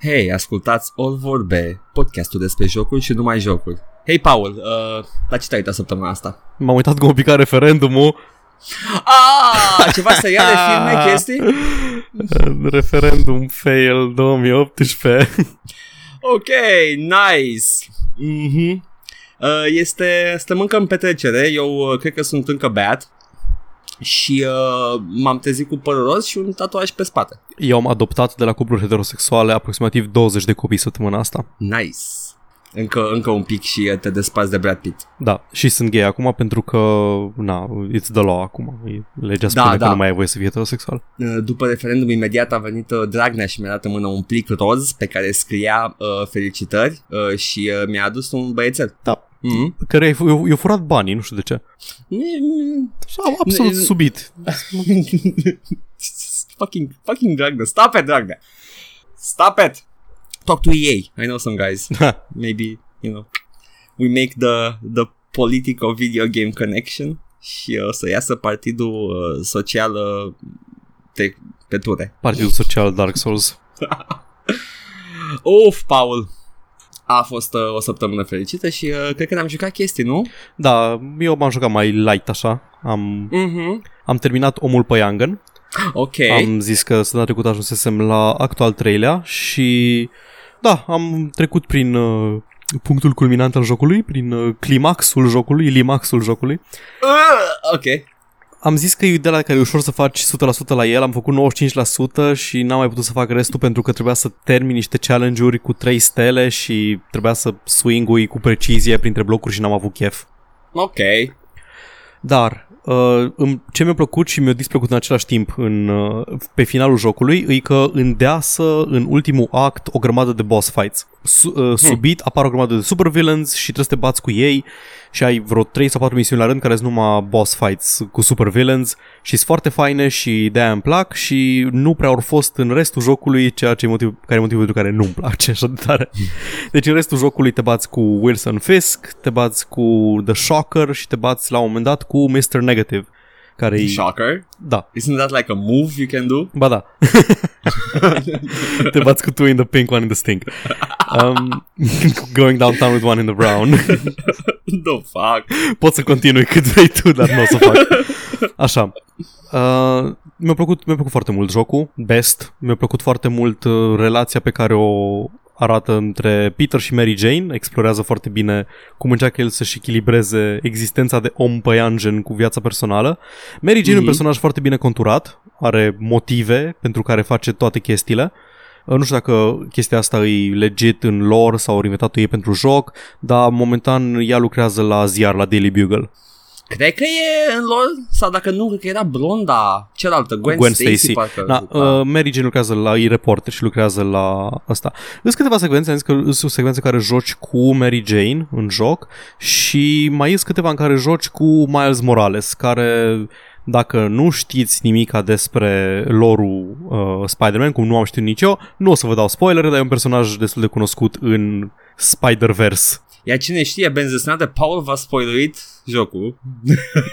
Hei, ascultați All Vorbe, podcastul despre jocuri și numai jocuri. Hei, Paul, uh, la ce te-ai uitat săptămâna asta? M-am uitat cum a picat referendumul. Ah, ceva serial de filme, chestii? Referendum fail 2018. Ok, nice. Mhm. Uh, este, stăm încă în petrecere, eu uh, cred că sunt încă beat și uh, m-am trezit cu părul roz și un tatuaj pe spate. Eu am adoptat de la cupluri heterosexuale aproximativ 20 de copii săptămâna asta. Nice. Încă, încă un pic și uh, te despați de Brad Pitt. Da, și sunt gay acum pentru că, na, it's the law acum. E- Legea spune Da, că da. nu mai ai voie să fii heterosexual. Uh, După referendum imediat a venit uh, Dragnea și mi-a dat în mână un plic roz pe care scria uh, felicitări uh, și uh, mi-a adus un băiețel. Da, Mm-hmm. care i-a, i-a furat banii, nu știu de ce. Așa, absolut Ne- subit. fucking, fucking Dragnea. Stop it, Dragnea. Stop it. Talk to EA. I know some guys. Maybe, you know, we make the, the political video game connection și o să iasă partidul uh, social uh, pe, pe ture. Partidul Social Dark Souls. Uf, Paul. A fost uh, o săptămână fericită și uh, cred că ne-am jucat chestii, nu? Da, eu m-am jucat mai light așa. Am, Mhm. am terminat Omul Păiangan. Ok. Am zis că săptămâna trecută ajunsesem la actual treilea și da, am trecut prin uh, punctul culminant al jocului, prin uh, climaxul jocului, limaxul jocului. Uh, ok. Am zis că e de la care e ușor să faci 100% la el, am făcut 95% și n-am mai putut să fac restul pentru că trebuia să termin niște challenge-uri cu 3 stele și trebuia să swing cu precizie printre blocuri și n-am avut chef. Ok. Dar uh, îmi- ce mi-a plăcut și mi-a displăcut în același timp în, uh, pe finalul jocului e că îndeasă în ultimul act o grămadă de boss fights. Su, uh, subit apar o grămadă de supervillains și trebuie să te bați cu ei și ai vreo 3 sau 4 misiuni la rând care sunt numai boss fights cu supervillains și sunt foarte faine și de-aia îmi plac și nu prea au fost în restul jocului ceea ce e motiv, care e motivul pentru care nu-mi place așa de tare. Deci în restul jocului te bați cu Wilson Fisk, te bați cu The Shocker și te bați la un moment dat cu Mr. Negative, care e... Shocker. Da, Isn't that like a move you can do? ba da. te bați cu two in the pink, one in the stink. Um, going downtown with one in the brown. the fuck? Pot să continui cât vrei tu, dar nu o să fac. Așa. Uh, mi-a, plăcut, mi-a plăcut foarte mult jocul, best. Mi-a plăcut foarte mult uh, relația pe care o arată între Peter și Mary Jane, explorează foarte bine cum încearcă el să-și echilibreze existența de om păianjen cu viața personală. Mary Jane e un Mhm. personaj foarte bine conturat, are motive pentru care face toate chestiile. Uh, Nu știu dacă chestia asta e legit în lore sau au inventat-o ei pentru joc, dar momentan ea lucrează la ziar, la Daily Bugle. Cred că e în lor, sau dacă nu, cred că era blonda, cealaltă, Gwen, Gwen Stacy, Stacy. parcă. Da, uh, Mary Jane lucrează la e reporter și lucrează la asta. Sunt câteva secvențe, am zis că sunt secvențe care joci cu Mary Jane în joc și mai sunt câteva în care joci cu Miles Morales, care dacă nu știți nimica despre lorul uh, Spider-Man, cum nu am știut nici eu, nu o să vă dau spoilere, dar e un personaj destul de cunoscut în Spider-Verse. Iar cine știe, benzesenat de Paul v-a spoiluit jocul.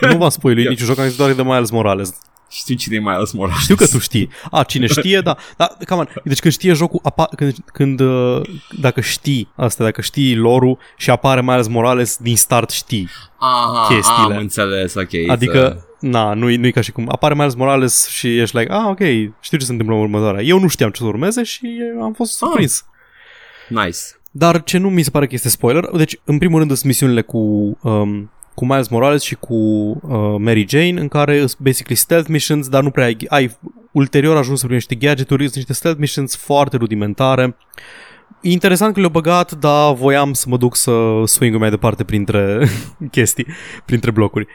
Nu v-am spoiluit niciun joc, am zis doar de Miles Morales. Știu cine e Miles Morales. Știu că tu știi. A, cine știe, da. da come on. Deci când știe jocul, apa- când, când uh, dacă știi asta, dacă știi lorul și apare Miles Morales, din start știi. Aha, chestiile. am înțeles, ok. it's Adică, na, nu-i, nu-i ca și cum apare Miles Morales și ești like, ah, ok, știu ce se întâmplă în următoarea. Eu nu știam ce să urmeze și am fost surprins. a, nice. Dar ce nu mi se pare că este spoiler, deci în primul rând sunt misiunile cu, um, cu Miles Morales și cu uh, Mary Jane, în care sunt basically stealth missions, dar nu prea ai, ai ulterior ajuns să primești gadgeturi, sunt niște stealth missions foarte rudimentare. E interesant că le-au băgat, dar voiam să mă duc să swing mai departe printre chestii, printre blocuri.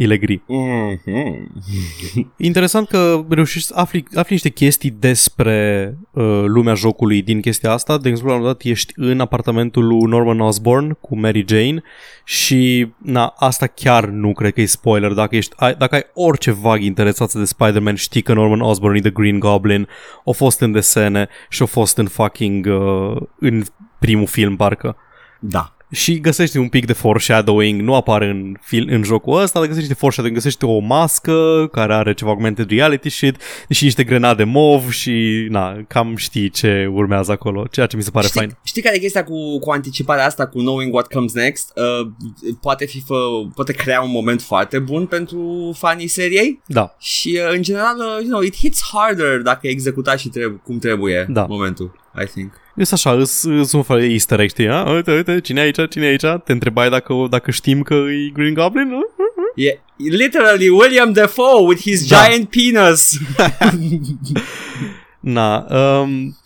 Ilegri. Mm-hmm. Interesant că reușești să afli, afli niște chestii despre uh, lumea jocului din chestia asta. De exemplu, la un moment dat ești în apartamentul lui Norman Osborn cu Mary Jane și na, asta chiar nu cred că e spoiler. Dacă, ești, ai, dacă ai orice vag interesat de Spider-Man, știi că Norman Osborn e The Green Goblin, a fost în desene și a fost în fucking uh, în primul film, parcă. Da. Și găsești un pic de foreshadowing, nu apare în, fil- în jocul ăsta, dar găsești foreshadowing, găsești o mască care are ceva augmented reality shit și niște grenade mov și na, cam știi ce urmează acolo, ceea ce mi se pare știi, fain. Știi care e chestia cu, cu anticiparea asta, cu knowing what comes next? Uh, poate fi fă, poate crea un moment foarte bun pentru fanii seriei Da, și uh, în general, uh, you know, it hits harder dacă e executat și trebuie, cum trebuie Da. momentul, I think. Este așa, îs, îs un fel de easter egg, știi? A? Uite, uite, cine e aici, cine e aici? Te întrebai dacă, dacă știm că e Green Goblin? nu? E literally William Defoe with his Da. giant penis. Na, um,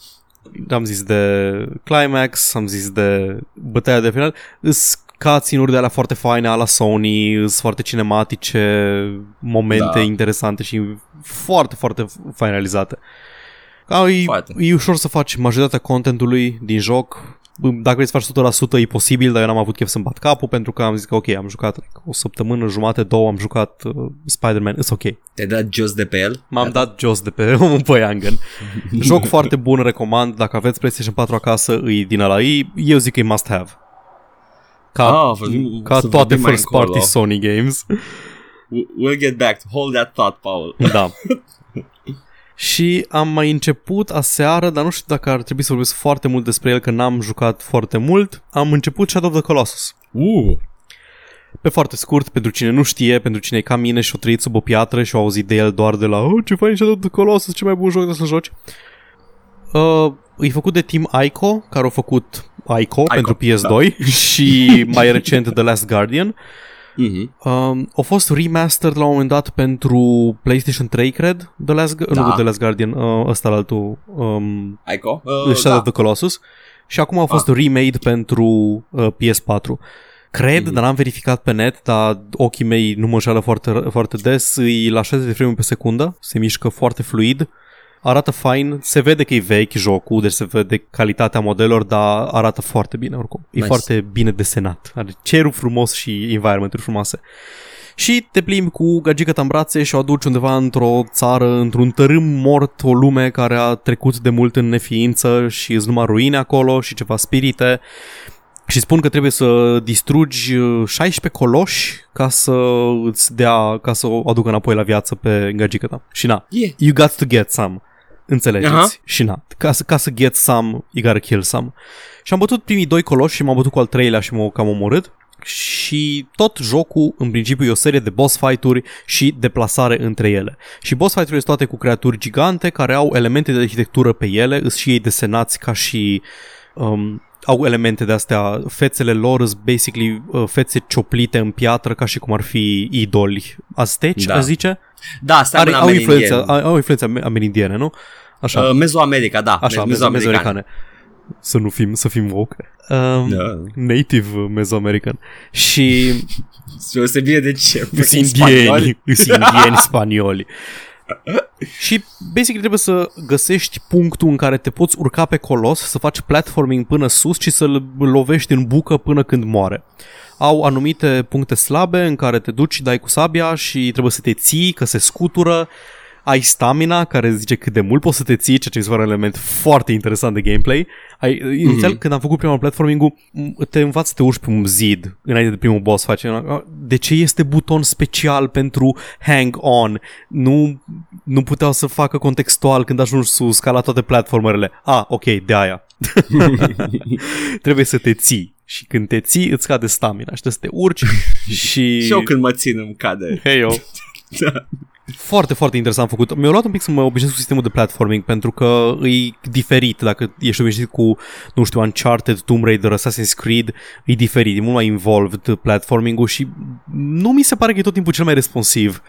am zis de climax, am zis de bătaia de final. Îs cutscene-uri de alea foarte faine ala Sony, îs foarte cinematice, momente Da. interesante și foarte, foarte fain realizate. Ca, e, Foarte. e ușor să faci majoritatea contentului din joc. Dacă vrei să faci 100% e posibil, dar eu n-am avut chef să-mi bat capul pentru că am zis că ok, am jucat like, o săptămână, jumate, două, am jucat uh, Spider-Man, it's ok. Te-ai dat jos de pe el? M-am dat jos de pe un păiangăn. Joc foarte bun, recomand. Dacă aveți PlayStation 4 acasă, îi din ăla. E, eu zic că e must have. Ca, Ah, vorbim- ca să toate vorbim mai first party încolo. Sony games. W- We'll get back. Hold that thought, Paul. Da. Și am mai început aseară, dar nu știu dacă ar trebui să vorbesc foarte mult despre el, că n-am jucat foarte mult. Am început Shadow of the Colossus. Uh. Pe foarte scurt, pentru cine nu știe, pentru cine e ca mine și o trăit sub o piatră și a auzit de el doar de la oh, ce fain Shadow of the Colossus, ce mai bun joc de să joci. Uh, e făcut de Team Ico, care au făcut Ico, pentru PS2 și mai recent The Last Guardian. Mhm. Um, au fost remastered la un moment dat pentru PlayStation 3, cred, The Last, Gu- Da. nu The Last Guardian, uh, ăsta la altul, um, Ico? uh, Uh, Shadow da. of the Colossus și acum au fost remade pentru uh, PS4. Cred, Mhm. dar n-am verificat pe net, dar ochii mei nu mă înșală foarte, foarte des, îi la 60 de frame pe secundă, se mișcă foarte fluid, arată fain, se vede că e vechi jocul, deci se vede calitatea modelor, dar arată foarte bine oricum. E Nice. foarte bine desenat, are cerul frumos și environment-uri frumoase. Și te plimbi cu gagică în brațe și o aduci undeva într-o țară, într-un tărâm mort, o lume care a trecut de mult în neființă și îți numai ruine acolo și ceva spirite. Și spun că trebuie să distrugi uh, 16 coloși ca să îți dea, ca să o aducă înapoi la viață pe gagică ta. Și na, Yeah. you got to get some. Înțelegeți? Aha. Și na, ca să, ca să get some, you gotta kill some. Și am bătut primii doi coloși și m-am bătut cu al treilea și m-au cam omorât. Și tot jocul, în principiu, e o serie de boss fight-uri și deplasare între ele. Și boss fight-urile sunt toate cu creaturi gigante care au elemente de arhitectură pe ele, îs și ei desenați ca și... Um, au elemente de astea, fețele lor sunt basically uh, fețe cioplite în piatră ca și cum ar fi idoli azteci, Da. da. zice. Da, stai Are, au, influențe, au, au influențe ame- amerindiene, nu? Așa, Uh, Mesoamerica, da. așa, mezo- mezoamericane. Să nu fim, să fim woke. Um, Da. Native mezoamerican. Și O să bine de ce? Sunt Spanioli? indieni, sunt indieni spanioli. Și basically trebuie să găsești punctul în care te poți urca pe colos, să faci platforming până sus și să-l lovești în bucă până când moare. Au anumite puncte slabe în care te duci și dai cu sabia și trebuie să te ții, că se scutură. Ai stamina, care zice cât de mult poți să te ții, ceea ce mi se pare un element foarte interesant de gameplay. Ai, inițial, când am făcut prima platforming-ul, m- te învață să te urci pe un zid înainte de primul boss. Face, de ce este buton special pentru hang on? Nu, nu puteau să facă contextual când ajungi sus, ca la toate platformerele. Ah, ok, de aia. Trebuie să te ții. Și când te ții, îți scade stamina și trebuie să te urci și... Și eu când mă țin îmi cade. Hei, yo. Foarte, foarte interesant făcut. Mi-a luat un pic să mă obișnuiesc cu sistemul de platforming pentru că e diferit. Dacă ești obișnuit cu, nu știu, Uncharted, Tomb Raider, Assassin's Creed, e diferit, e mult mai involved platforming-ul și nu mi se pare că e tot timpul cel mai responsiv.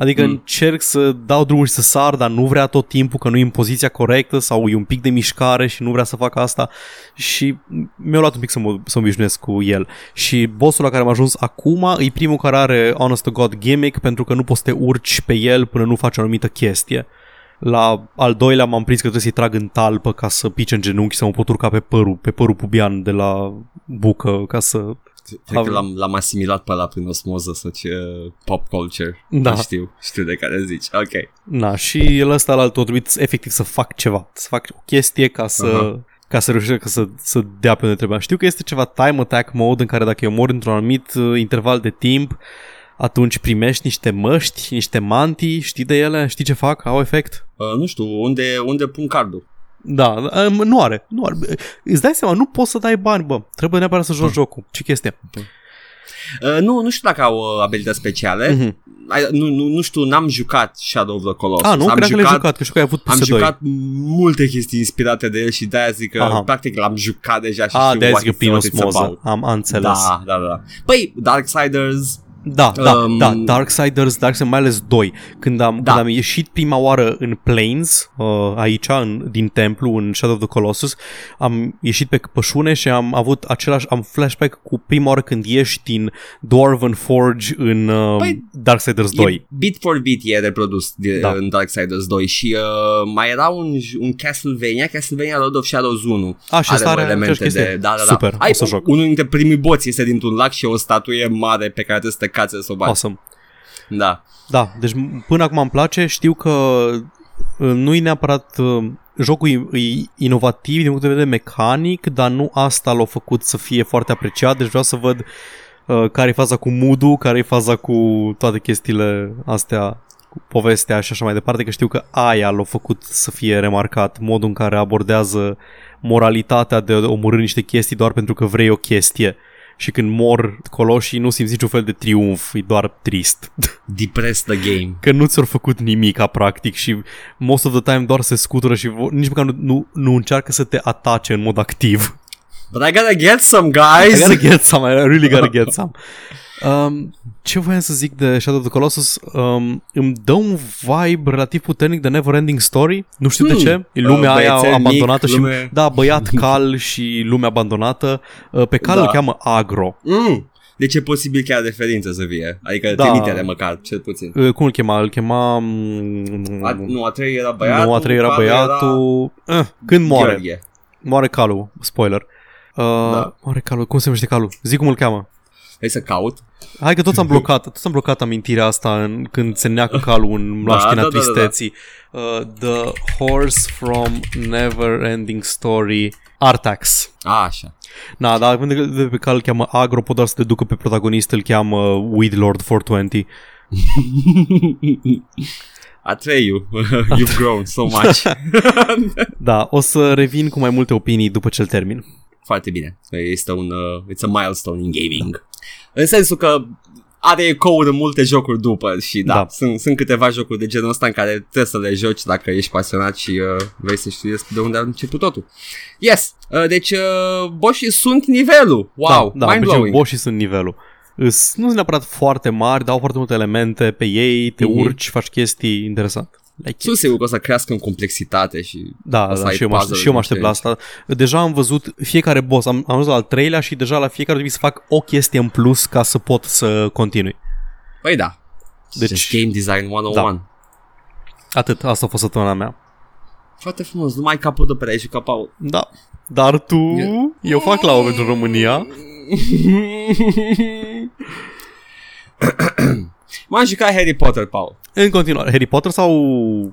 Adică mm. încerc să dau drumul și să sar, dar nu vrea tot timpul că nu e în poziția corectă sau e un pic de mișcare și nu vrea să facă asta și mi-a luat un pic să mă, să mă obișnuiesc cu el. Și bossul la care am ajuns acum e primul care are Honest to God gimmick pentru că nu poți să te urci pe el până nu faci o anumită chestie. La al doilea m-am prins că trebuie să-i trag în talpă ca să pice în genunchi să mă pot urca pe părul, pe părul pubian de la bucă ca să Cred că l-am, l-am asimilat pe ăla prin osmoză să ce pop culture. Da. Știu, știu de care zici. Ok. Na, și el ăsta la altul a trebuit efectiv să fac ceva, să fac o chestie ca să, Aha. ca să reușească să, să dea pe unde trebuia. Știu că este ceva time attack mode în care dacă eu mor într-un anumit uh, interval de timp, atunci primești niște măști, niște mantii, știi de ele? Știi ce fac? Au efect? Uh, nu știu, unde, unde pun cardul? Da, um, nu are, nu are. Îți dai seama, nu poți să dai bani, bă. Trebuie neapărat să joci jocul. Ce chestie? Uh, nu, nu știu dacă au uh, abilități speciale. Mhm. Ai, nu, nu, nu știu, n-am jucat Shadow of the Colossus. Ah, nu? am Credeam că l-ai jucat, că știu că ai avut Am PS2. jucat multe chestii inspirate de el și de-aia zic că Aha. practic l-am jucat deja și Ah, știu de-aia what zic că it's- prin what it's osmoză. about. Am, am înțeles. Da, da, da. Păi, Darksiders, Da, da, Um, da, Darksiders, Darksiders, mai ales 2. Când am, Da. când am ieșit prima oară în Plains, uh, aici, în, din templu, în Shadow of the Colossus, am ieșit pe pășune și am avut același, am flashback cu prima oară când ieși din Dwarven Forge în uh, Păi, Darksiders 2. E, bit for bit e reprodus de, Da. da. în Darksiders 2 și uh, mai era un, un Castlevania, Castlevania Lord of Shadows 1. A, și ăsta are elemente aceeași chestie? de... Da, da, da. Super, Ai, o să joc. Unul dintre primii boți este dintr-un lac și e o statuie mare pe care trebuie să te cațe să o bagi. Awesome. Da. Da, deci m- până acum îmi place, știu că uh, nu e neapărat uh, jocul e, e inovativ din punct de vedere mecanic, dar nu asta l-a făcut să fie foarte apreciat, deci vreau să văd uh, care e faza cu mood care e faza cu toate chestiile astea cu povestea și așa mai departe, că știu că aia l-a făcut să fie remarcat, modul în care abordează moralitatea de a omorâ niște chestii doar pentru că vrei o chestie. Și când mor coloșii nu simți niciun fel de triumf, e doar trist. Depress the game. că nu ți-au făcut nimica practic și most of the time doar se scutură și vo- nici măcar nu, nu, nu încearcă să te atace în mod activ. But I gotta get some, I guys! gotta get some, I really gotta get some. Um, ce voiam să zic de Shadow of the Colossus? Um, îmi dă un vibe relativ puternic de Neverending Story. Nu știu de Hmm. ce. E lumea Uh, aia băiețel abandonată mic, și... lume- Da, băiat cal și lumea abandonată. Uh, Pe cal Da. îl cheamă Agro. Mm. Deci e posibil chiar referință să fie. Adică Da. da. trimitere măcar, cel puțin. Uh, Cum îl chema? Îl chema... mm, A, nu, a trei era băiatul. nu, a trei era care băiatul. Eh, când Era moare? Gheorghe. Moare calul, spoiler. Uh, Da. Moare calul, cum se numește calul? Zic cum îl cheamă. Hai să caut. Hai că toți am blocat, toți am blocat amintirea asta în, când se neacă calul în Da, mlaștina da, da, da, da. tristeții. Uh, the Horse from Never Ending Story Artax. A, așa. Na, dar când de, de pe cal îl cheamă Agro, pot doar să te ducă pe protagonist, îl cheamă Weed Lord 420. Atreyu, you've grown so much. Da, o să revin cu mai multe opinii după ce-l termin. Foarte bine. Este un, uh, it's a milestone in gaming. În sensul că are ecouri în multe jocuri după și da, Da. da. Sunt, sunt câteva jocuri de genul ăsta în care trebuie să le joci dacă ești pasionat și uh, vrei să știți despre de unde a început totul. Yes, uh, deci uh, boșii sunt nivelul. Wow, da, da, mind deci blowing. boșii sunt nivelul. Îs, nu sunt neapărat foarte mari, dar au foarte multe elemente pe ei, te Mhm. urci, faci chestii interesant. Like it. Sunt sigur că o să crească în complexitate și Da, o să da ai și, eu mă, aștept, puzzle-uri și eu mă aștept la diferite. asta. Deja am văzut fiecare boss, am, am văzut al treilea și deja la fiecare trebuie să fac o chestie în plus ca să pot să continui. Păi da. Deci- Deci, Just game design 101. Da. Atât, asta a fost săptămâna mea. Foarte frumos, nu mai capul de perechi și capul. Da. Dar tu, eu fac la o pentru România. M-am jucat Harry Potter, Paul. În continuare, Harry Potter sau...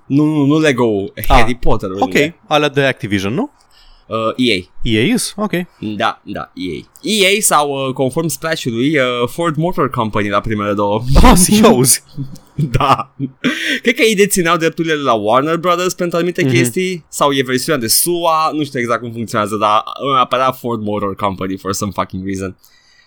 Nu, nu, nu Lego, Harry Potter. Ok, alea de Activision, nu? Uh, EA. EA is? Ok. Da, da, EA. EA sau, uh, conform splash-ului, uh, Ford Motor Company la primele două. Ah, serios. da. Cred că ei dețineau drepturile la Warner Brothers pentru anumite Mhm. mm-hmm. chestii sau e versiunea de SUA, nu știu exact cum funcționează, dar îmi apărea Ford Motor Company for some fucking reason.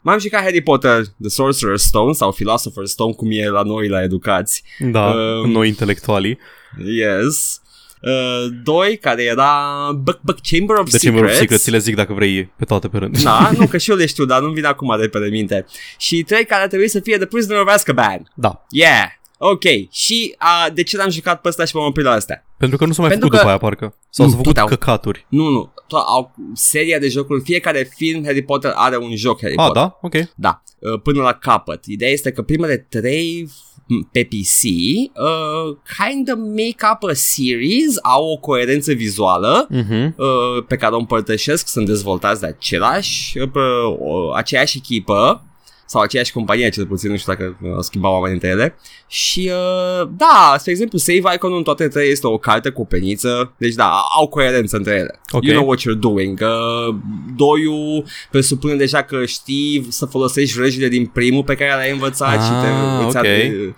M-am jucat Harry Potter, The Sorcerer's Stone sau Philosopher's Stone, cum e la noi la educați. Da, Um, noi intelectualii. Yes. Uh, doi, care era Buck Buck Chamber of De Secrets. Chamber of Secrets, ți le zic dacă vrei pe toate pe rând. Da, nu, că și eu le știu, dar nu-mi vine acum de pe minte. Și trei care trebuie să fie The Prisoner of Azkaban. Da. Yeah. Ok. Și uh, de ce l-am jucat pe ăsta și pe mă la astea? Pentru că nu s-a mai Pentru făcut că- după aia, parcă. Sau Nu, s-au făcut tot au- căcaturi. Nu, nu. To- au seria de jocuri, fiecare film Harry Potter are un joc Harry Ah, Potter. da? Ok. Da, uh, până la capăt. Ideea este că primele trei m, pe PC uh, kind of make up a series, au o coerență vizuală Mhm. uh, pe care o împărtășesc, sunt dezvoltați de același, uh, pe, o, aceeași echipă sau aceeași companie, cel puțin, nu știu dacă uh, schimbau oamenii între ele. Și uh, da, spre exemplu, save icon în toate trei este o carte cu o peniță, deci da, au coerență între ele. Ok. You know what you're doing. Uh, doiul presupune deja că știi să folosești vrăjile din primul pe care l-ai învățat și te Ah, îți ok. ade-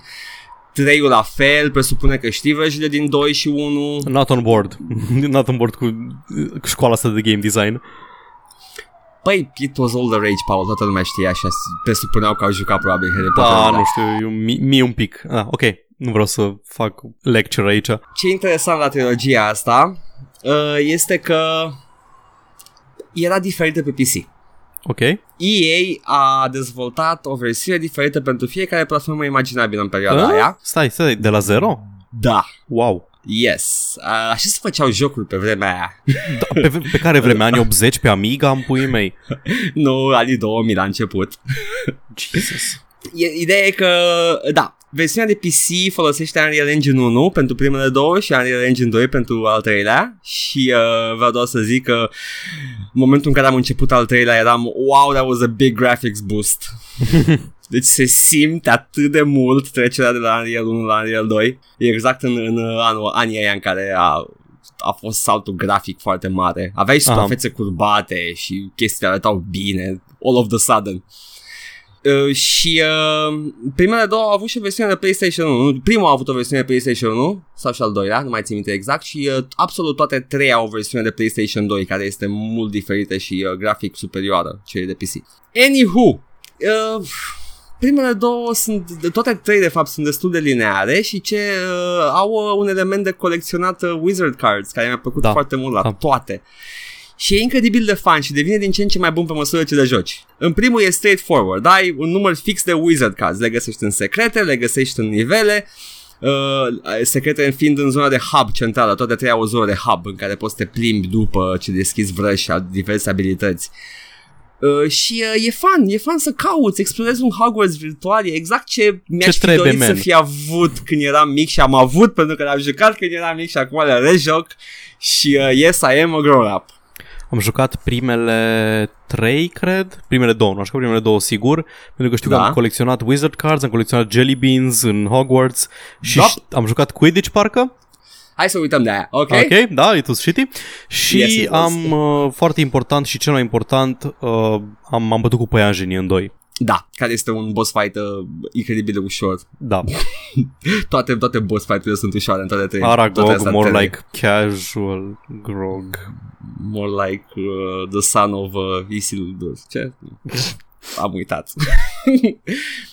Treiul la fel, presupune că știi vrăjile din 2 și 1. Not on board. Not on board cu cu școala asta de game design. Păi, it was all the rage, Paul, toată lumea știa și presupuneau că au jucat probabil Harry Potter. Da, nu știu, eu, mi, mie un pic. Ah, ok, nu vreau să fac lecture aici. Ce e interesant la trilogia asta uh, este că era diferită pe PC. Ok. EA a dezvoltat o versiune diferită pentru fiecare platformă imaginabilă în perioada Ah? aia. Stai, stai, de la zero? Da, Wow. Yes. Uh, așa se făceau jocuri pe vremea aia. Da, pe, pe care vreme? Anii 80 pe Amiga am puii mei. nu, anii 2000 la început. Jesus. E, ideea e că, da, versiunea de PC folosește Unreal Engine 1 pentru primele două și Unreal Engine 2 pentru al treilea și uh, vreau doar să zic că în momentul în care am început al treilea eram wow, that was a big graphics boost. Deci se simte atât de mult trecerea de la Unreal 1 la Unreal 2. E exact în, în anul, anii aia în care a, a fost saltul grafic foarte mare. Aveai și Aha. suprafețe curbate și chestiile arătau bine, all of the sudden. Uh, și uh, primele două au avut și o versiune de PlayStation 1. Primul a avut o versiune de PlayStation 1 sau și al doilea, nu mai țin minte exact și uh, absolut toate trei au o versiune de PlayStation 2 care este mult diferită și uh, grafic superioară celei de PC. Anywho, uh, primele două sunt, de- toate trei de fapt sunt destul de lineare și ce uh, au uh, un element de colecționat uh, wizard cards care mi-a plăcut Da. foarte mult la Da. toate. Și e incredibil de fan și devine din ce în ce mai bun pe măsură ce le joci. În primul e straightforward, ai un număr fix de wizard cards, le găsești în secrete, le găsești în nivele, uh, secrete fiind în zona de hub centrală, toate trei au o zonă de hub în care poți să te plimbi după ce deschizi vrăși și al diverse abilități. Uh, și uh, e fan, e fan să cauți, explorezi un Hogwarts virtual, e exact ce mi-aș fi trebuie, dorit man? să fi avut când eram mic și am avut pentru că l-am jucat când eram mic și acum le rejoc și uh, yes, I am a grown-up. Am jucat primele trei, cred. Primele două, nu am jucat primele două, sigur. Pentru că știu că Da. am colecționat Wizard Cards, am colecționat Jelly Beans în Hogwarts și Da. ș- am jucat Quidditch, parcă. Hai să uităm de aia, ok? Ok, da, it was shitty. Și Yes, it was. am, uh, foarte important și cel mai important, uh, am, am bătut cu păianjenii în doi. Da, care este un boss fight uh, incredibil de ușor. Da, Toate, toate boss fight-urile sunt ușoare în toate trei. toate Aragog, astea more trei. like casual grog. More like uh, the son of uh, Isildur. Ce? Am uitat.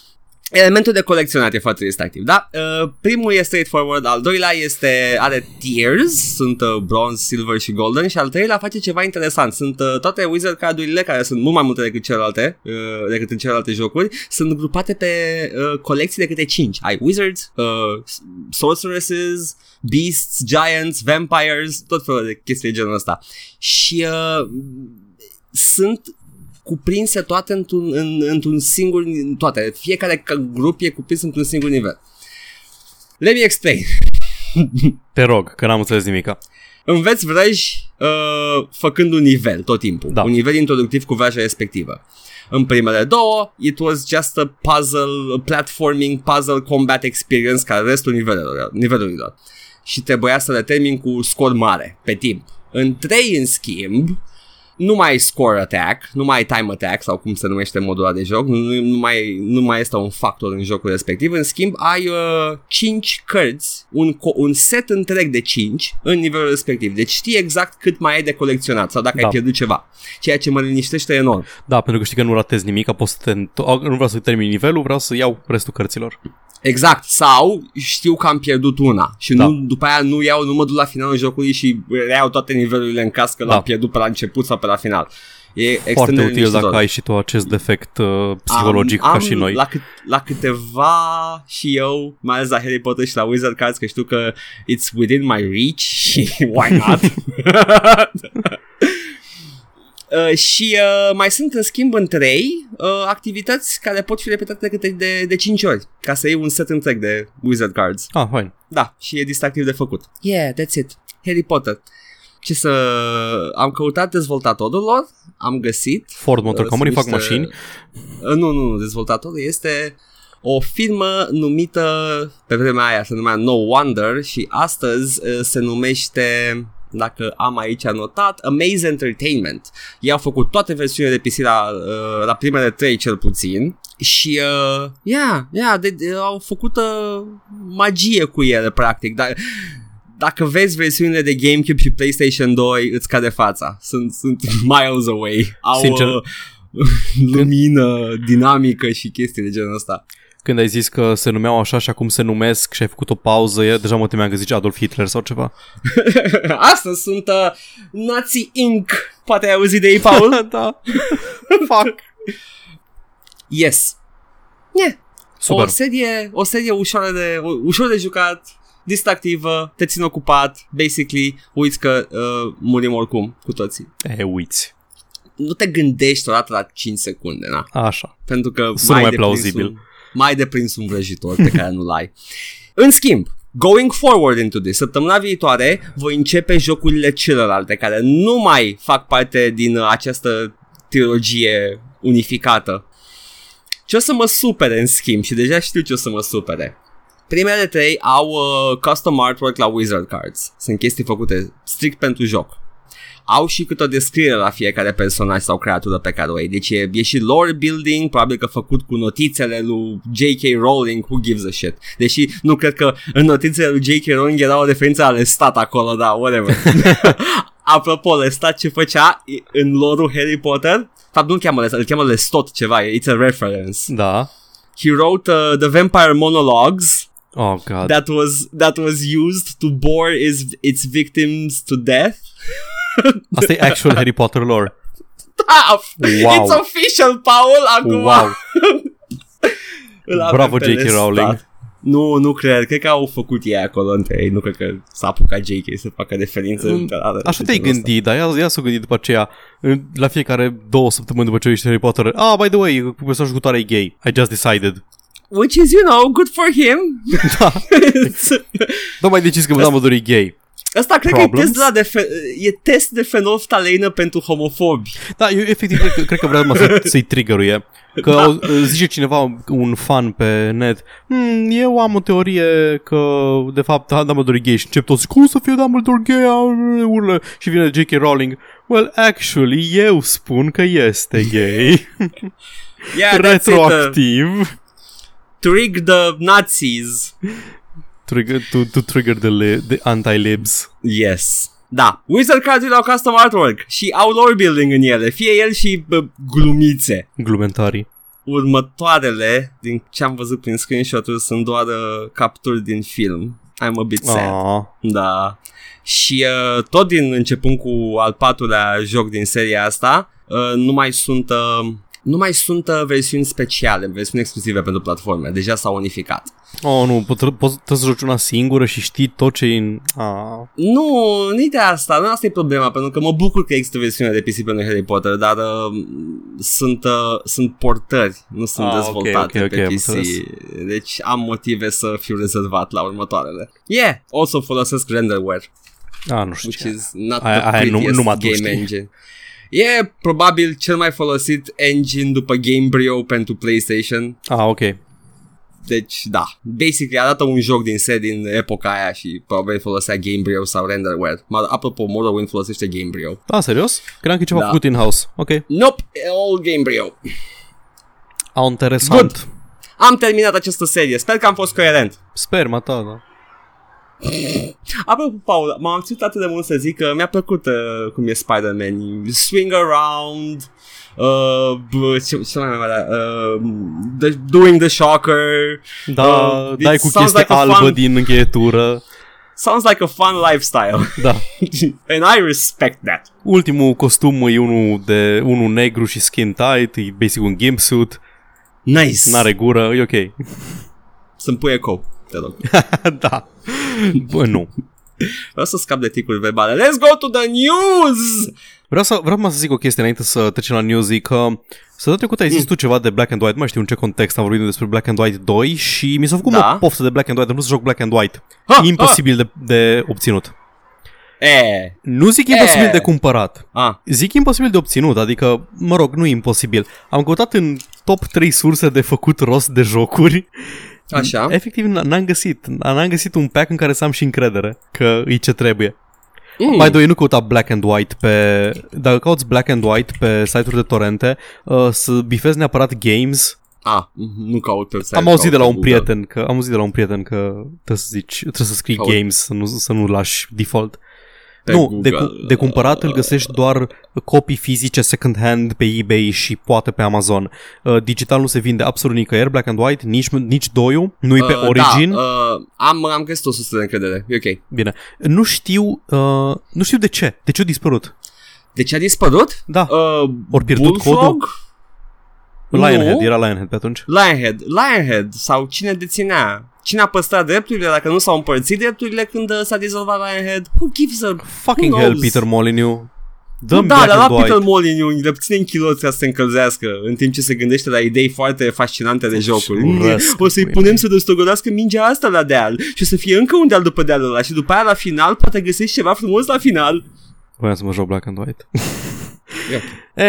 Elementul de colecționat e foarte distractiv, da? Uh, primul e straightforward, al doilea este are tiers, sunt uh, bronze, silver și golden și al treilea face ceva interesant. Sunt uh, toate wizard cardurile care sunt mult mai multe decât celelalte, uh, decât în celelalte jocuri, sunt grupate pe uh, colecții de câte 5. Ai wizards, uh, sorceresses, beasts, giants, vampires, tot felul de chestii de genul ăsta. Și uh, sunt cuprinse toate într-un, în, într-un singur, toate, fiecare ca- grup e cuprins într-un singur nivel. Let me explain. Te rog, că n-am înțeles nimica. Înveți vrăji uh, făcând un nivel tot timpul. Da. Un nivel introductiv cu vraja respectivă. În primele două, it was just a puzzle, a platforming, puzzle combat experience ca restul nivelurilor. nivelurilor. Și trebuia să le termin cu scor mare, pe timp. În trei, în schimb, nu mai ai score attack, nu mai ai time attack sau cum se numește modul ăla de joc, nu, nu, mai, nu mai este un factor în jocul respectiv, în schimb ai uh, 5 cărți, un, co- un set întreg de 5 în nivelul respectiv, deci știi exact cât mai ai de colecționat sau dacă Da. ai pierdut ceva, ceea ce mă liniștește enorm. Da, pentru că știi că nu ratez nimic, poți să te... înto- Nu vreau să termin nivelul, vreau să iau restul cărților. Exact, sau știu că am pierdut una și Da. nu, după aia nu iau, nu mă duc la finalul jocului și reiau toate nivelurile în caz că Da. l-am pierdut pe la început sau pe la final. E extrem Foarte de util liniștitor. dacă ai și tu acest defect uh, psihologic am, ca am și noi. La, cât, la câteva și eu, mai ales la Harry Potter și la Wizard Cards, că știu că it's within my reach și why not? Uh, și uh, mai sunt în schimb în trei uh, activități care pot fi repetate de, câte de, de 5 ori ca să iei un set întreg de Wizard Cards. Ah, fine. Da, și e distractiv de făcut. Yeah, that's it. Harry Potter. ce să... Am căutat dezvoltatorul lor, am găsit. Ford Motor Uh, Company sunt fac niște- mașini. Uh, Nu, nu, nu, dezvoltatorul este o firmă numită, pe vremea aia se numea No Wonder și astăzi uh, se numește, dacă am aici anotat, Amaze Entertainment. Ei au făcut toate versiunile de PC la, uh, la primele trei cel puțin și, uh, yeah, yeah, de, de, au făcut uh, magie cu ele, practic, dar dacă vezi versiunile de GameCube și PlayStation 2, îți cade fața. Sunt, sunt miles away. Au Sincer. uh, lumină dinamică și chestii de genul ăsta. Când ai zis că se numeau așa și acum se numesc și ai făcut o pauză, e- deja mă temeam că zice Adolf Hitler sau ceva. Astăzi sunt uh, Nazi Inc. Poate ai auzit de ei, Paul? da. Fuck. yes. Yeah. Super. O serie, o serie ușoară de, ușor de jucat, distractivă, te țin ocupat, basically, uiți că uh, murim oricum cu toții. E, uiți. Nu te gândești odată la 5 secunde, na? Așa. Pentru că Sună mai, mai deprins plauzibil. Un, mai deprins un vrăjitor pe care nu-l ai. În schimb, going forward into this, săptămâna viitoare voi începe jocurile celelalte care nu mai fac parte din uh, această trilogie unificată. Ce o să mă supere în schimb și deja știu ce o să mă supere. Primele trei au uh, custom artwork la Wizard Cards. Sunt chestii făcute strict pentru joc au și câte o descriere la fiecare personaj sau creatură pe care o ai. Deci e, e și lore building, probabil că făcut cu notițele lui J.K. Rowling, who gives a shit. Deși nu cred că în notițele lui J.K. Rowling era o referință la Lestat acolo, da, whatever. Apropo, Lestat ce făcea în lore Harry Potter? De fapt, nu-l cheamă Lestat, îl cheamă Lestot ceva, it's a reference. Da. He wrote uh, the Vampire Monologues, Oh, God. that was that was used to bore its, its victims to death. Asta e actual Harry Potter lore. Da, Wow. It's official, Paul, acum. Wow. Îl avem Bravo, pe J.K. Lestat. Rowling. Nu, nu cred. Cred că au făcut ei acolo între ei. Nu cred că s-a apucat J.K. să facă referință Mm, literară. Așa de te-ai genul ăsta. gândit, dar ea, ea s-a gândit după aceea, în- la fiecare două săptămâni după ce a ieșit Harry Potter, ah, by the way, personajul cu tare e gay. I just decided. Which is, you know, good for him. Da. Nu mai decis că Dumbledore e gay. Asta cred Problems? că e test, de la de fe- e test de fenolftaleină pentru homofobi. Da, eu efectiv cred că, cred că vrea să, să-i triggeruie. Că Da. da. zice cineva, un fan pe net, hm, eu am o teorie că, de fapt, Dumbledore e gay și încep toți, cum să fie Dumbledore gay, Ah, urlă. Și vine J.K. Rowling, well, actually, eu spun că este gay. Yeah, that's it. Uh, Retroactiv. trig the Nazis. Trigger, to, to trigger the, li- the anti-libs. Yes. Da. Wizard Cards au custom artwork și au lore building în ele. Fie el și bă, glumițe. Glumentarii. Următoarele, din ce am văzut prin screenshot-uri, sunt doar uh, capturi din film. I'm a bit sad. Ah. Da. Și uh, tot din începând cu al patrulea joc din seria asta, uh, nu mai sunt uh, nu mai sunt uh, versiuni speciale, versiuni exclusive pentru platforme. Deja s-au unificat. Oh, nu, pot, poți să joci una singură și știi tot ce e în... Ah. Nu, nici de asta, nu asta e problema, pentru că mă bucur că există versiunea de PC pentru Harry Potter, dar uh, sunt, uh, sunt portări, nu sunt Ah, ok, dezvoltate ok, ok, pe am PC. înțeles. Deci am motive să fiu rezervat la următoarele. Yeah, also folosesc renderware. Ah, nu știu which ce. is not Aia- the aia nu- prettiest numai tu game știi. engine. E probabil cel mai folosit engine după Gamebryo pentru PlayStation. Ah, ok. Deci, da, basically arată un joc din set din epoca aia și probabil folosea Gamebryo sau Renderware. Mă, apropo, Morrowind folosește Gamebryo. Ah, serios? Credeam că e ceva Da. făcut in-house. Ok. Nope, all Gamebryo. Au interesant. Good. Am terminat această serie, sper că am fost coerent. Sperma ta, da. Apropo, Paul, m-am ținut atât de mult să zic că mi-a plăcut uh, cum e Spider-Man. Swing around, uh, b- ce, ce mai mare, uh, the, doing the shocker. Da, Uh, dai it cu sounds chestia like a albă fun- din încheietură. Sounds like a fun lifestyle. Da. And I respect that. Ultimul costum e unul, de, unul negru și skin tight, e basic un gimp suit, Nice. n-are gură, e ok. Să-mi pui eco, te rog. da. Bă, nu. Vreau să scap de ticuri verbale. Let's go to the news! Vreau să, vreau mai să zic o chestie înainte să trecem la news, e că Săptămâna trecută ai zis Mm. tu ceva de Black and White, nu mai știu în ce context am vorbit despre Black and White 2 și mi s-a făcut Da. o poftă de Black and White, am vrut să joc Black and White. Ha, Imposibil de, de obținut. E, Nu zic E. imposibil de cumpărat. a, Zic imposibil de obținut, adică, mă rog, nu imposibil. Am căutat în top 3 surse de făcut rost de jocuri. Așa. Efectiv, n- n-am găsit. N-am găsit un pack în care să am și încredere că e ce trebuie. Mm. Mai doi, nu căuta Black and White pe... Dacă cauți Black and White pe site-uri de torrente, uh, să bifezi neapărat games. A, mhm, nu caut pe site, am auzit de la caut un pe Google. prieten că am auzit de la un prieten că trebuie să zici, trebuie să scrii Caut. games, să nu, să nu lași default. Pe nu, de, Google. cu, de cumpărat îl găsești doar copii fizice second hand pe eBay și poate pe Amazon. Uh, digital nu se vinde absolut nicăieri, Black and White, nici, nici doiul, nu-i pe Uh, Origin. Da, uh, am, am găsit o sursă de încredere. E ok. Bine. Nu știu, uh, nu știu de ce. De ce a dispărut? De ce a dispărut? Da, Uh, Ori pierdut Bullfrog? codul? Lionhead, nu. era Lionhead pe atunci. Lionhead. Lionhead. Sau cine deținea? Cine a păstrat drepturile dacă nu s-au împărțit drepturile când uh, s-a dizolvat Lionhead? Who gives a... Fucking Who hell, knows? Peter Molyneux. Dăm da, Black dar and la White. Peter Molyneux le ține în chiloți ca să se încălzească în timp ce se gândește la idei foarte fascinante de jocuri. urăsc, O să-i măi. punem să răstogolească mingea asta la deal și o să fie încă un deal după dealul ăla și după aia la final poate găsești ceva frumos la final. Voiam să mă joc Black and White. Yep.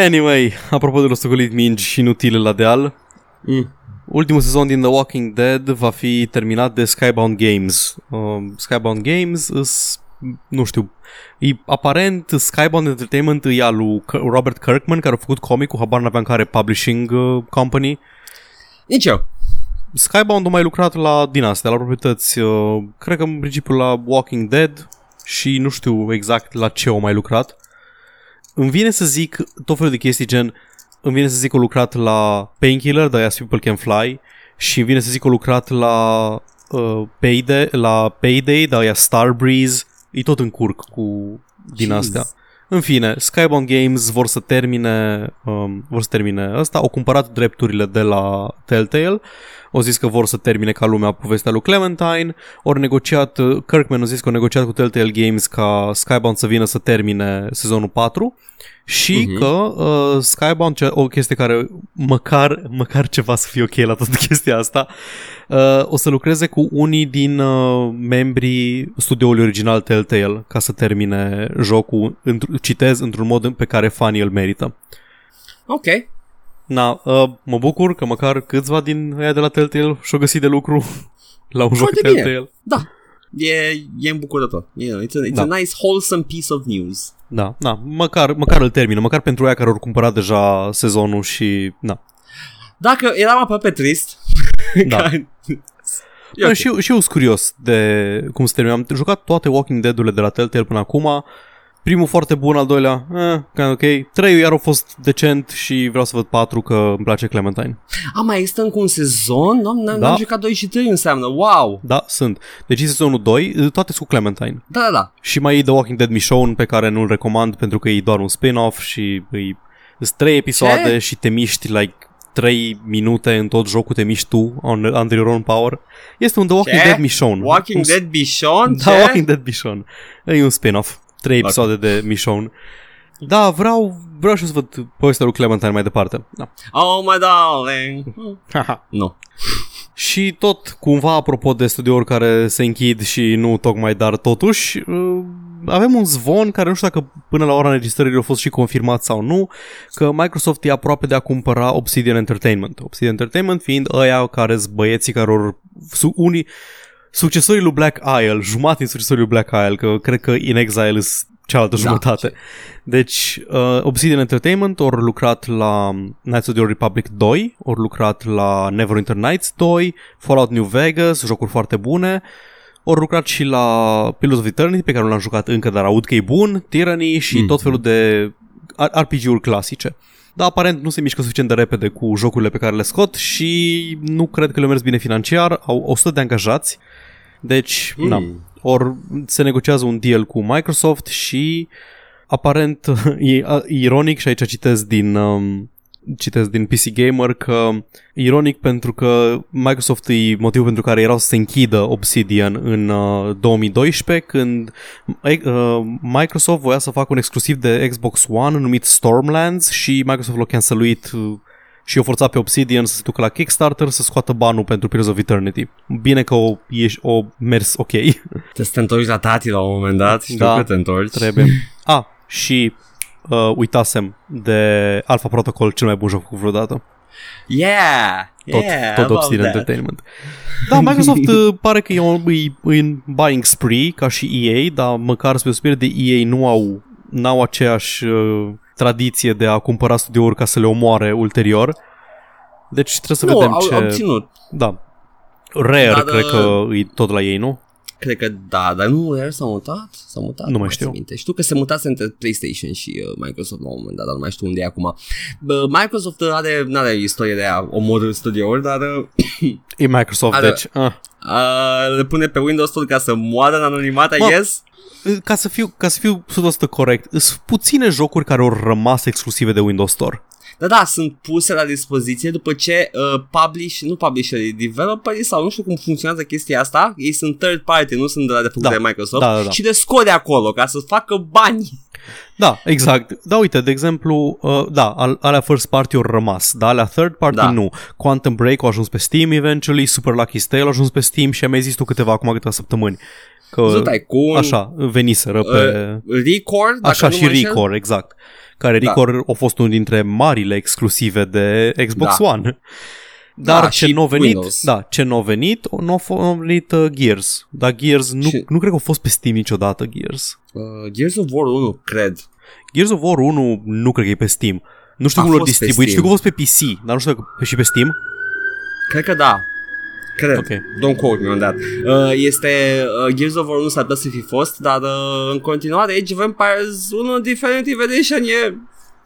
anyway, apropo de rostogolit mingi inutile la deal, Mm. ultimul sezon din The Walking Dead va fi terminat de Skybound Games. Um, Skybound Games îs, nu știu, e, aparent Skybound Entertainment e al lui K- Robert Kirkman, care a făcut comicul, habar n-aveam care publishing uh, company. Nici eu. Skybound a mai lucrat la din astea, la proprietăți, uh, cred că în principiu la Walking Dead și nu știu exact la ce au mai lucrat. Îmi vine să zic tot felul de chestii gen, îmi vine să zic că au lucrat la Painkiller, The As People Can Fly și îmi vine să zic că au lucrat la uh, Payday, la Payday, dar aia Starbreeze, e tot în curc cu din Jeez. astea. În fine, Skybound Games vor să termine um, vor să termine ăsta, au cumpărat drepturile de la Telltale, au zis că vor să termine ca lumea povestea lui Clementine, ori negociat, uh, Kirkman a zis că au negociat cu Telltale Games ca Skybound să vină să termine sezonul 4 și Mhm. că uh, Skybound, ce- o chestie care măcar, măcar ceva să fie ok la toată chestia asta, uh, o să lucreze cu unii din uh, membrii studioului original Telltale ca să termine jocul, într- citez, într-un mod pe care fanii îl merită. Ok. Na, uh, mă bucur că măcar câțiva din ăia de la Telltale și-au găsit de lucru la un joc Foarte bine. Telltale. Da. E, e îmbucurător. You know, it's a, it's Da. a nice, wholesome piece of news. Da, da, măcar, măcar îl termină, măcar pentru aia care au cumpărat deja sezonul și, na. Dacă eram aproape trist, Da. ca- E Okay. ok. Și, eu, și eu sunt curios de cum se termină. Am jucat toate Walking Dead-urile de la Telltale până acum. Primul foarte bun, al doilea, eh, kind ok. Trei iar au fost decent și vreau să văd patru că îmi place Clementine. A, mai este încă un sezon? N-am, n-am, Da. n-am jucat 2 și 3 înseamnă. Wow! Da, sunt. Deci sezonul 2, toate sunt cu Clementine. Da, da, da. Și mai e The Walking Dead Michonne pe care nu-l recomand pentru că e doar un spin-off și îi, sunt trei episoade Ce? și te miști like 3 minute în tot jocul te miști tu on, under your own power. Este un The Walking Ce? Dead Michonne. Walking Un Dead Bichon? Da, Walking Dead Michonne. E un spin-off. Trei Ok. episoade de Michonne. Da, vreau, vreau și să văd povestea lui Clementine mai departe. Da. Oh, my darling. Nu. și tot, cumva, apropo de studiouri care se închid și nu tocmai, dar totuși, uh, avem un zvon care nu știu dacă până la ora înregistrării a fost și confirmat sau nu, că Microsoft e aproape de a cumpăra Obsidian Entertainment. Obsidian Entertainment fiind ăia care sunt băieții care or, su, unii succesorii lui Black Isle, jumătate din succesorii lui Black Isle, că cred că In Exile is cealaltă Da. jumătate. Deci, uh, Obsidian Entertainment au lucrat la Knights of the Old Republic 2, au lucrat la Neverwinter Nights 2, Fallout New Vegas, jocuri foarte bune, au lucrat și la Pillars of Eternity, pe care nu l-am jucat încă, dar aud că e bun, Tyranny și Mhm. tot felul de RPG-uri clasice. Dar aparent nu se mișcă suficient de repede cu jocurile pe care le scot și nu cred că le-au mers bine financiar, au 100 de angajați, deci, mm. na, Mm. ori se negociază un deal cu Microsoft și aparent e a, ironic și aici citesc din um, citesc din PC Gamer că ironic pentru că Microsoft e motivul pentru care erau să se închidă Obsidian în uh, 2012 când uh, Microsoft voia să facă un exclusiv de Xbox One numit Stormlands și Microsoft l-a canceluit uh, și o forța pe Obsidian să se ducă la Kickstarter să scoată banul pentru Pillars of Eternity. Bine că o, ești, o mers ok. Te să te întorci la tati la un moment dat, știu Da, că te întorci. Trebuie. A, și uh, uitasem de Alpha Protocol, cel mai bun joc făcut vreodată. Yeah! Tot, yeah, tot about Obsidian that. Entertainment. Da, Microsoft uh, pare că e, o- e în buying spree ca și EA, dar măcar spre deosebire de EA nu au n-au aceeași uh, tradiție de a cumpăra studiouri ca să le omoare ulterior. Deci trebuie să Nu, vedem au, ce... au ținut. Da. Rare, Da, da. cred că e tot la ei, nu? Cred că da, dar nu, iar s-a mutat? S-a mutat? Nu mai țin știu. Minte. Știu că se mutase între PlayStation și uh, Microsoft la un moment dat, dar nu mai știu unde e acum. Bă, Microsoft are, nu are istorie de a omorâ studiouri, dar uh, E Microsoft, Are- deci... Uh. uh, le pune pe Windows Store ca să moară în anonimat, I Mă, guess. Ca să fiu, ca să fiu 100% corect, sunt puține jocuri care au rămas exclusive de Windows Store. Da, da, sunt puse la dispoziție după ce uh, publish, nu publisherii, developerii sau nu știu cum funcționează chestia asta, ei sunt third party, nu sunt de la de făcut Da, de Microsoft da, da, da. și le scot de acolo ca să facă bani. Da, exact. Da, uite, de exemplu, uh, da, al- alea first party au rămas, da, alea third party Da. nu. Quantum Break a ajuns pe Steam eventually, Super Lucky's Tale a ajuns pe Steam și am mai zis tu câteva acum câteva săptămâni. Că, Văzut Tycoon, așa, veniseră pe... uh, Record, dacă Așa nu și mă înșel. Recore, exact. Care Da. Recore a fost unul dintre marile exclusive de Xbox Da. One. Dar Da, ce și nu a venit, Windows. da, ce nu a venit, nu a f- a venit uh, Gears. Dar Gears nu, Și- nu cred că a fost pe Steam niciodată Gears. Uh, Gears of War 1, cred. Gears of War 1 nu cred că e pe Steam. Nu știu A cum l-au fost pe distribuit, știu Steam. că a fost pe PC, dar nu știu dacă e și pe Steam. Cred că da. Cred. Ok. Don't quote me on that. Uh, este uh, Gears of War 1 s-ar putea să fi fost, dar uh, în continuare Age of Empires 1 Definitive Edition e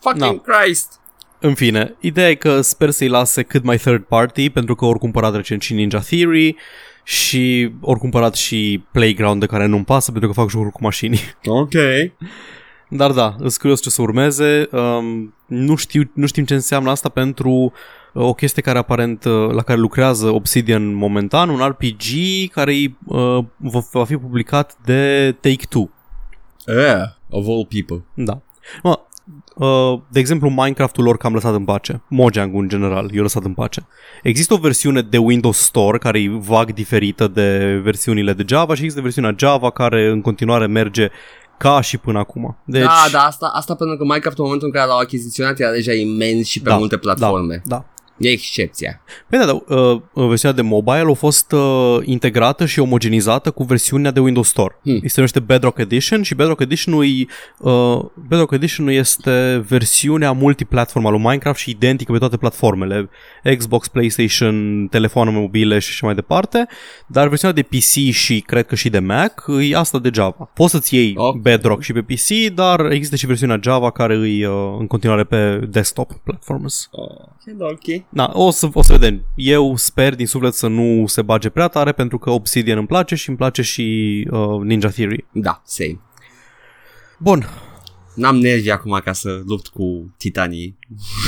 fucking Christ. În fine, ideea e că sper să-i lase cât mai third party, pentru că ori cumpărat recent și Ninja Theory și ori cumpărat și Playground de care nu-mi pasă, pentru că fac jocuri cu mașini. Ok. Dar da, sunt curios ce să urmeze. Um, nu, știu, nu știm ce înseamnă asta pentru uh, o chestie care aparent uh, la care lucrează Obsidian momentan, un RPG care uh, va, va fi publicat de Take-Two. Yeah, of all people. Da. Mă, uh, de exemplu, Minecraft-ul lor cam lăsat în pace. Mojang în general, i-a lăsat în pace. Există o versiune de Windows Store care e vag diferită de versiunile de Java și există versiunea Java care în continuare merge ca și până acum. Deci, Da, da, asta, asta pentru că Minecraft în momentul în care l-au achiziționat era deja imens și pe Da, multe platforme. Da, da. E excepția. Păi da, da uh, versiunea de mobile a fost uh, integrată și omogenizată cu versiunea de Windows Store. Hmm. Hmm. Se numește Bedrock Edition și Bedrock Edition uh, Bedrock Edition este versiunea multiplatform al lui Minecraft și identică pe toate platformele, Xbox, PlayStation, telefoane mobile și așa mai departe, dar versiunea de PC și cred că și de Mac e asta de Java. Poți să-ți iei Ok. Bedrock și pe PC, dar există și versiunea Java care e uh, în continuare pe desktop platforms. Oh, ok. Da, o să, o să vedem. Eu sper din suflet să nu se bage prea tare pentru că Obsidian îmi place și îmi place și uh, Ninja Theory. Da, same. Bun, N-am nervi acum ca să lupt cu titanii.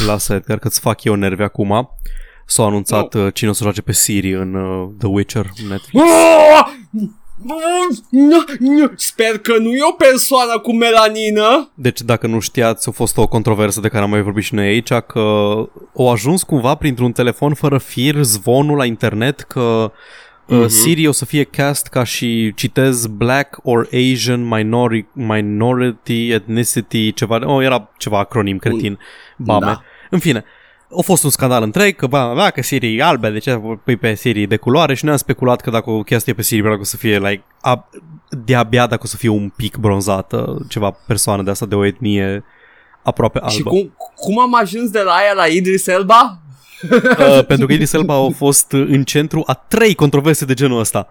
lasă Edgar că-ți fac eu nervi acum. S-a anunțat uh, cine o să joace pe Siri în uh, The Witcher Netflix. Oh! Nu, nu. Sper că nu e o persoană cu melanină. Deci dacă nu știați, a fost o controversă de care am mai vorbit și noi aici, că au ajuns cumva printr-un telefon fără fir zvonul la internet că uh, Siri o să fie cast ca și, citez, black or Asian minori- minority ethnicity, ceva, oh, era ceva acronim cretin, bame. Da. În fine, a fost un scandal întreg, că ba, ba, că Siri e albe, de ce pui pe Siri de culoare și noi am speculat că dacă o chestie pe Siri vreau că o să fie like, a, de-abia dacă o să fie un pic bronzată, ceva persoană de asta de o etnie aproape albă. Și cum, cum am ajuns de la aia la Idris Elba? Uh, pentru că Idris Elba a fost în centru a trei controverse de genul ăsta.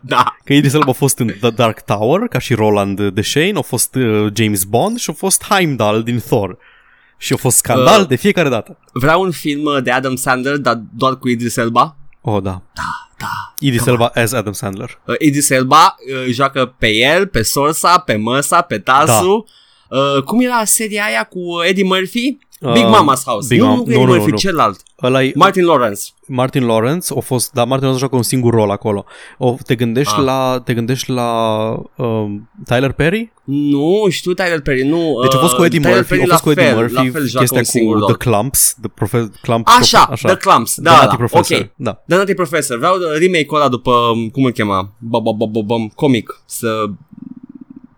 Da. Că Idris Elba a fost în The Dark Tower, ca și Roland de Shane, a fost uh, James Bond și a fost Heimdall din Thor. Și a fost scandal Uh. de fiecare dată. Vreau un film uh, de Adam Sandler, dar doar cu Idris Elba. Oh, da. Da, da. Idris Elba as Adam Sandler. Uh, Idris Elba uh, joacă pe el, pe Sorsa, pe Măsa, pe Tasu. Uh, cum era seria aia cu Eddie Murphy? Big Mama's House. Big nu, Mama- nu, nu, nu, nu, nu, nu. celălalt. Ăla e Martin Lawrence. Martin Lawrence, a fost, da, Martin Lawrence joacă un singur rol acolo. O, te gândești Ah. la, te gândești la um, Tyler Perry? Nu, știu Tyler Perry, nu. Deci a fost cu uh, Eddie Tyler Murphy, Perry a fost cu la Eddie fel, Murphy, la fel joacă chestia un singur cu rol. The Clumps, The Profe- Clumps, Așa, așa. The Clumps, da, The da, Nutty Professor, ok. da. The Nutty Professor. Vreau remake-ul ăla după, um, cum îl chema? Bum, comic. Să...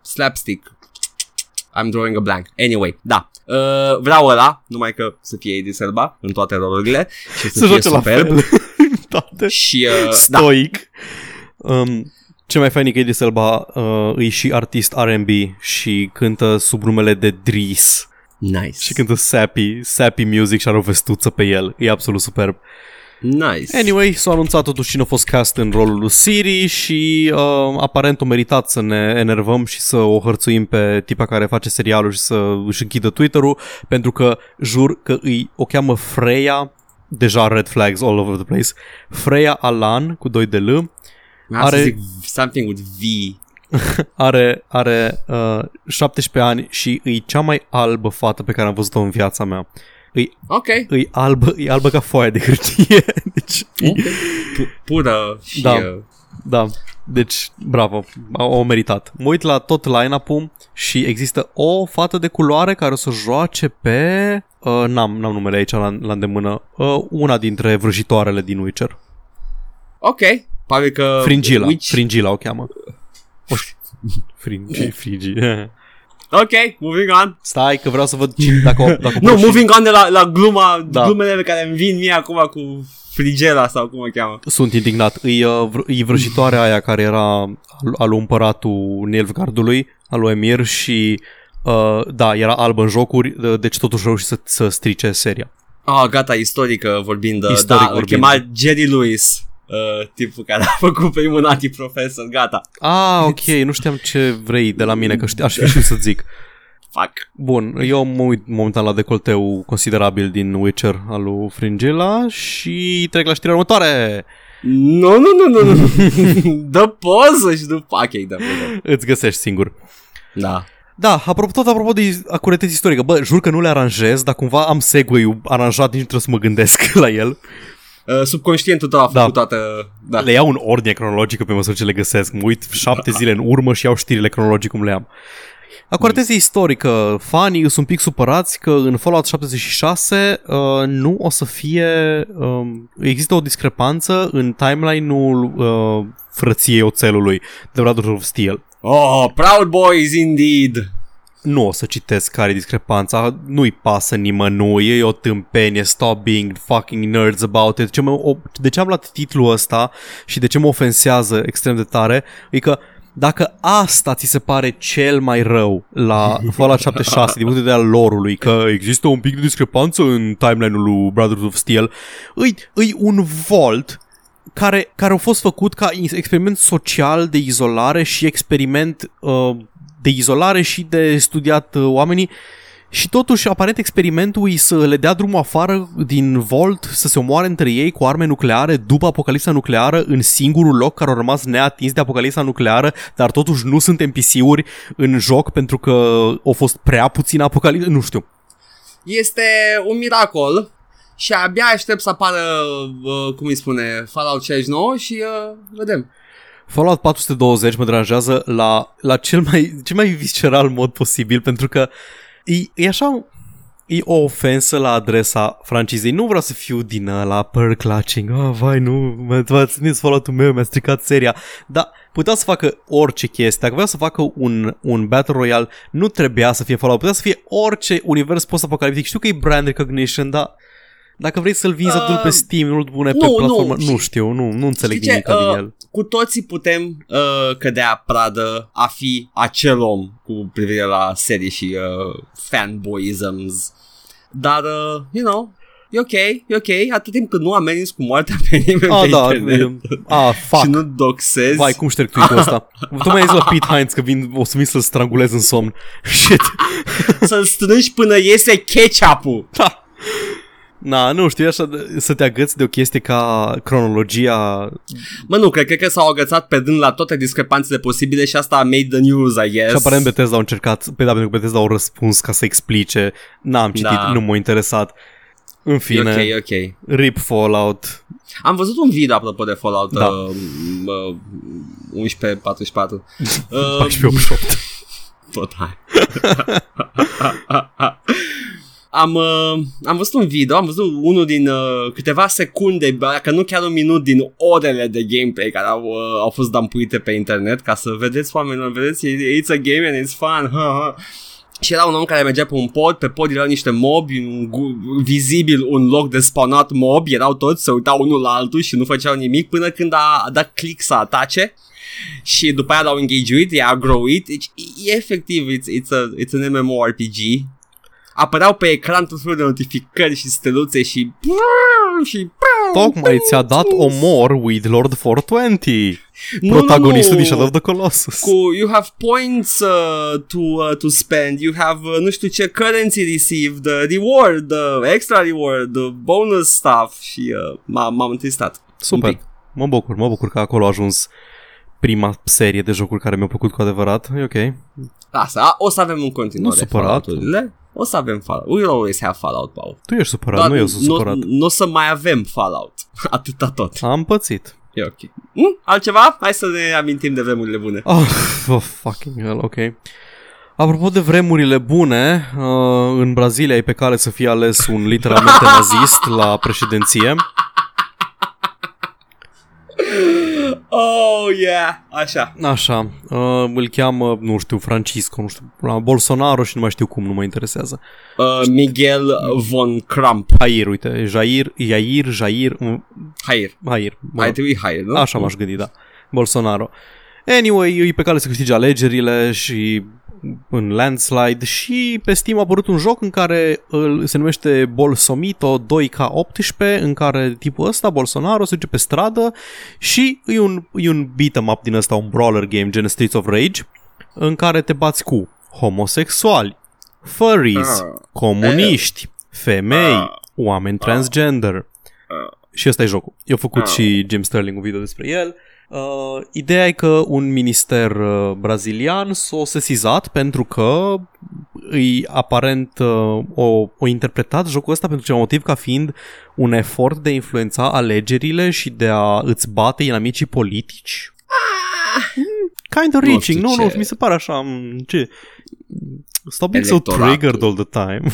Slapstick. I'm drawing a blank. Anyway, da. Uh, vreau ăla, numai că să fie Idris Elba în toate rolurile și să, Să fie joace la superb. fel. Toate. Și, uh, da, Stoic. Um, ce mai fain e că Idris Elba uh, e și artist R&B și cântă sub numele de Dries nice. și cântă sappy, sappy music și are o vestuță pe el. E absolut superb. Nice. Anyway, s-a anunțat totuși cine a fost cast în rolul lui Siri și uh, aparent o meritat să ne enervăm și să o hărțuim pe tipa care face serialul și să își închidă Twitter-ul pentru că jur că îi o cheamă Freya deja red flags all over the place Freya Alan cu 2 de L Vreau are- să zic something with V. are, are uh, 17 ani și e cea mai albă fată pe care am văzut-o în viața mea. E, Ok. e, albă, e albă ca foaia de hârtie. Deci, e, Pu- pură și... Da. Uh, Da, deci, bravo, au au meritat. Mă uit la tot line-up-ul și există o fată de culoare care o să joace pe... Uh, n-am, n-am numele aici la, la îndemână. Uh, una dintre vrăjitoarele din Witcher. ok. Pare că... Fringila, Which... Fringila o cheamă. O, Fringi, Frigi. Ok, moving on. Stai că vreau să văd cine, dacă, o- dacă o Nu, pun și- moving on de la, la gluma, Da. da. glumele care îmi vin mie acum cu frigela sau cum o cheamă. Sunt indignat. E, uh, vr- e vrăjitoarea aia care era al, al împăratul Nilfgaardului, al lui Emir și uh, da, era albă în jocuri, uh, deci totuși reuși să, să strice seria. Ah, gata, istorică vorbind. Istoric da, vorbind. îl chema Jerry Lewis. Uh, tipul care a făcut pe Illuminati Professor, gata. Ah, ok, nu știam ce vrei de la mine, că ști, aș fi știut să zic. Fuck. Bun, eu mă uit momentan la decolteu considerabil din Witcher al lui Fringilla și trec la știrea următoare. Nu, nu, nu, nu, nu. Dă poză și după... Ok, dă poză. Îți găsești singur. Da. Da, apropo, tot apropo de acuretețe istorică, bă, jur că nu le aranjez, dar cumva am segue aranjat, nici nu trebuie să mă gândesc la el. Uh, subconștientul tău a Da. făcut toată... Da. Le iau în ordine cronologică pe măsură ce le găsesc. Mă uit șapte zile în urmă și iau știrile cronologic cum le am. Acurateze istorică. Fanii sunt un pic supărați că în Fallout 76 uh, nu o să fie... Uh, există o discrepanță în timeline-ul uh, frăției oțelului de Brotherhood of Steel. Oh, Proud Boys indeed. Nu o să citesc care e discrepanța, nu-i pasă nimănui, e o tâmpenie, stop being fucking nerds about it. Ce mă, o, de ce am luat titlul ăsta și de ce mă ofensează extrem de tare, e că dacă asta ți se pare cel mai rău la Fallout 76 din punct de vedere al lorului, că există un pic de discrepanță în timeline-ul lui Brotherhood of Steel, îi, îi un vault care, care au fost făcut ca experiment social de izolare și experiment uh, de izolare și de studiat uh, oamenii și totuși, aparent, experimentul e să le dea drumul afară din Vault, să se omoare între ei cu arme nucleare după apocalipsa nucleară în singurul loc care au rămas neatins de apocalipsa nucleară, dar totuși nu sunt NPC-uri în joc pentru că au fost prea puțin apocalipsă, nu știu. Este un miracol și abia aștept să apară, uh, cum îi spune, Fallout 69 și uh, vedem. Fallout 420 mă deranjează la, la cel, mai, cel mai visceral mod posibil pentru că e, e așa e o ofensă la adresa francizei. Nu vreau să fiu din la pearl clutching. Oh, vai, nu, v-ați ținut Fallout-ul meu, mi-a stricat seria. Dar putea să facă orice chestie. Dacă vrea să facă un, un Battle Royale, nu trebuia să fie Fallout. Putea să fie orice univers post-apocaliptic. Știu că e brand recognition, dar dacă vrei să-l vinzi uh, pe Steam, nu-l pune pe nu, platformă, nu. nu știu, nu, nu înțeleg Știi ce? nimic din Uh, el. Cu toții putem uh, cădea pradă a fi acel om cu privire la serii și uh, fanboyisms. Dar, uh, you know, e ok, e ok, atât timp cât nu ameninți cu moartea pe nimeni Ah, pe da, internet e- ah, fuck. și nu doxezi. Vai, cum șterg tweet-ul ăsta? Tu mai zis la Pete Hines că vin, o să vin să-l strangulez în somn. Shit. Să-l strângi până iese ketchup-ul. Da. Na, nu știu, e așa de, să te agăți de o chestie ca cronologia Mă, nu, cred, cred că s-au agățat pe dând la toate discrepanțele posibile și asta a made the news, I guess. Și aparent Bethesda au încercat, pe da, pentru că Bethesda au răspuns ca să explice. N-am citit, Da. nu m-a interesat. În E fine, ok, ok. RIP Fallout. Am văzut un video apropo de Fallout Da. uh, uh, 1144. Uh, 1488. tot hai. am, uh, am văzut un video, am văzut unul din uh, câteva secunde, dacă nu chiar un minut din orele de gameplay care au, uh, au fost dampuite pe internet ca să vedeți oamenilor, vedeți, it's a game and it's fun. Ha, ha. Și era un om care mergea pe un pod, pe pod erau niște mobi, un, gu- vizibil un loc de spawnat mobi, erau toți, se uitau unul la altul și nu făceau nimic până când a, a dat click să atace și după aia l-au engageuit, i-a growit, deci e efectiv, it's, it's, a, it's an MMORPG. Apăreau pe ecran tot felul de notificări și steluțe și și Tocmai ți-a dat omor with Lord 420, Nu, protagonistul nu, nu. din Shadow of the Colossus. cu you have points uh, to uh, to spend, you have uh, nu știu ce currency received, uh, reward, uh, extra reward, uh, bonus stuff și uh, m-am, m-am întristat. Un Super, pic. mă bucur, mă bucur că acolo a ajuns prima serie de jocuri care mi-au plăcut cu adevărat. E ok. Asta, a, o să avem în continuare Nu supărat. Fallout-urile. O să avem Fallout. We'll always have Fallout, Paul. Tu ești supărat, Doar nu eu sunt supărat. Nu, nu o să mai avem Fallout. Atâta tot. Am pățit. E ok. Mm, altceva? Hai să ne amintim de vremurile bune. Oh, oh fucking hell, ok. Apropo de vremurile bune, uh, în Brazilia e pe cale să fie ales un literalmente nazist la președinție. Oh, yeah. Așa. Așa, uh, îl cheamă, nu știu, Francisco, nu știu, la Bolsonaro și nu mai știu cum, nu mă interesează. Uh, Miguel von Crump. Jair, uite, Jair, Jair, Jair, mm, Hair. Jair. mă Ai rog. trebui Hair, nu? Așa m-aș gândi, da. Bolsonaro. Anyway, e pe cale să câștige alegerile și în landslide și pe Steam a apărut un joc în care îl, se numește Bolsomito 2K18 în care tipul ăsta, Bolsonaro, se duce pe stradă și e un, e un beat-em up din ăsta, un brawler game gen Streets of Rage în care te bați cu homosexuali, furries, Ah. comuniști, femei, Ah. oameni transgender. Și ăsta e jocul. Eu făcut Ah. și Jim Sterling un video despre el. Uh, ideea e că un minister uh, brazilian s-a sesizat pentru că îi aparent uh, o, o interpretat jocul ăsta pentru ceva motiv ca fiind un efort de a influența alegerile și de a îți bate inamicii politici. Kind of Nu reaching, știu nu, nu, ce- mi se pare așa, m, ce... Stop being so Electoratul. triggered all the time.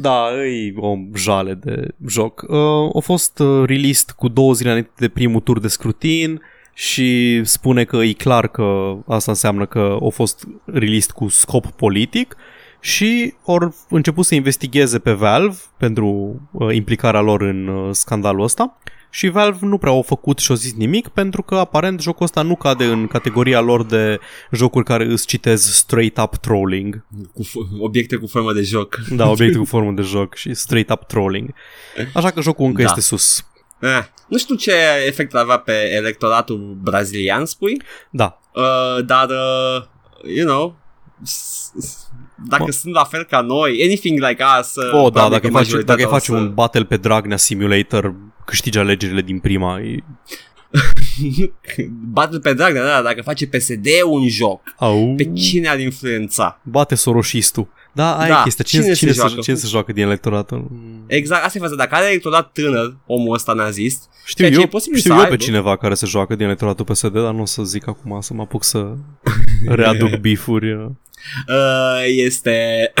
da, e o jale de joc. Uh, a fost uh, released cu două zile înainte de primul tur de scrutin și spune că e clar că asta înseamnă că a fost released cu scop politic și au început să investigheze pe Valve pentru uh, implicarea lor în uh, scandalul ăsta și Valve nu prea au făcut și au zis nimic pentru că aparent jocul ăsta nu cade în categoria lor de jocuri care îți citez straight up trolling. Cu f- obiecte cu formă de joc. Da, obiectul cu formă de joc și straight up trolling. Așa că jocul încă Da. este sus. Eh, nu știu ce efect avea pe electoratul brazilian, spui, Da. uh, dar, uh, you know, s- s- dacă Mă- sunt la fel ca noi, anything like us, uh, Oh, da, probabil dacă că îi faci, majoritatea dacă îi o faci să- un battle pe Dragnea Simulator, câștigi alegerile din prima. E... Battle pe drag, da, da, dacă face PSD un joc, Au, pe cine ar influența? bate soroșistul. Da, aia Da, e chestia. Cine, cine cine, se se, joacă? cine se joacă din electoratul? Exact, asta e faza. Dacă are electorat tânăr, omul ăsta nazist, Știu Ceea ce eu, e posibil știu să eu pe aibă. cineva care se joacă din electoratul PSD, dar nu o să zic acum să mă apuc să readuc bifuri. Uh. uh, este...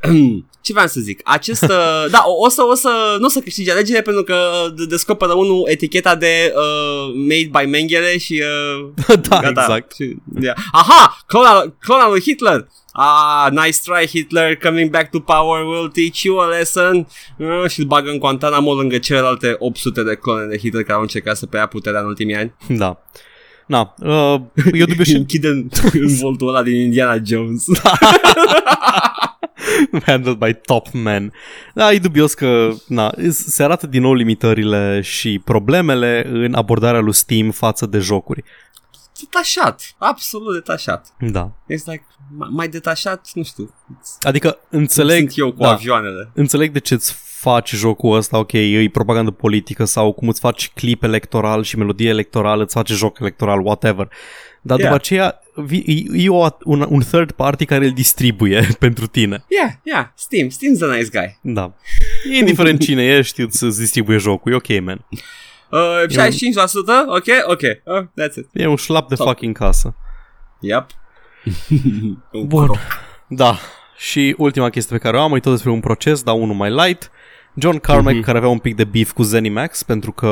Ce vreau să zic? Acest... Uh, da, o, o, să, o să... Nu o să câștige alegere pentru că de- descoperă unul eticheta de uh, Made by Mengele și... Uh, da, gata. exact. Și, yeah. Aha! Clona, clona lui Hitler! Ah, nice try Hitler, coming back to power will teach you a lesson uh, Și îl bagă în Guantanamo lângă celelalte 800 de clone de Hitler care au încercat să preia puterea în ultimii ani Da. Na, uh, eu dubiu și Închide în, în voltul ăla din Indiana Jones handled by top men. Da, e dubios că na, se arată din nou limitările și problemele în abordarea lui Steam față de jocuri. Detașat, absolut detașat. Da. It's like, mai, mai detașat, nu știu, Adică înțeleg, sunt eu cu da, avioanele. înțeleg de ce îți faci jocul ăsta, ok, e propagandă politică sau cum îți faci clip electoral și melodie electorală, îți face joc electoral, whatever. Dar Yeah. după aceea vi- e, e o, un, un third party care îl distribuie pentru tine. Yeah, yeah, Steam, Steam's a nice guy. Da. Indiferent cine ești, îți îți distribuie jocul, e ok, man. Uh, 65%? Ok, ok, uh, that's it. E un șlap de Top. fucking casă. Yep. Un Bun. croc. Da. Și ultima chestie pe care o am e tot despre un proces, dar unul mai light. John Carmack, Mhm. care avea un pic de beef cu Zenimax, pentru că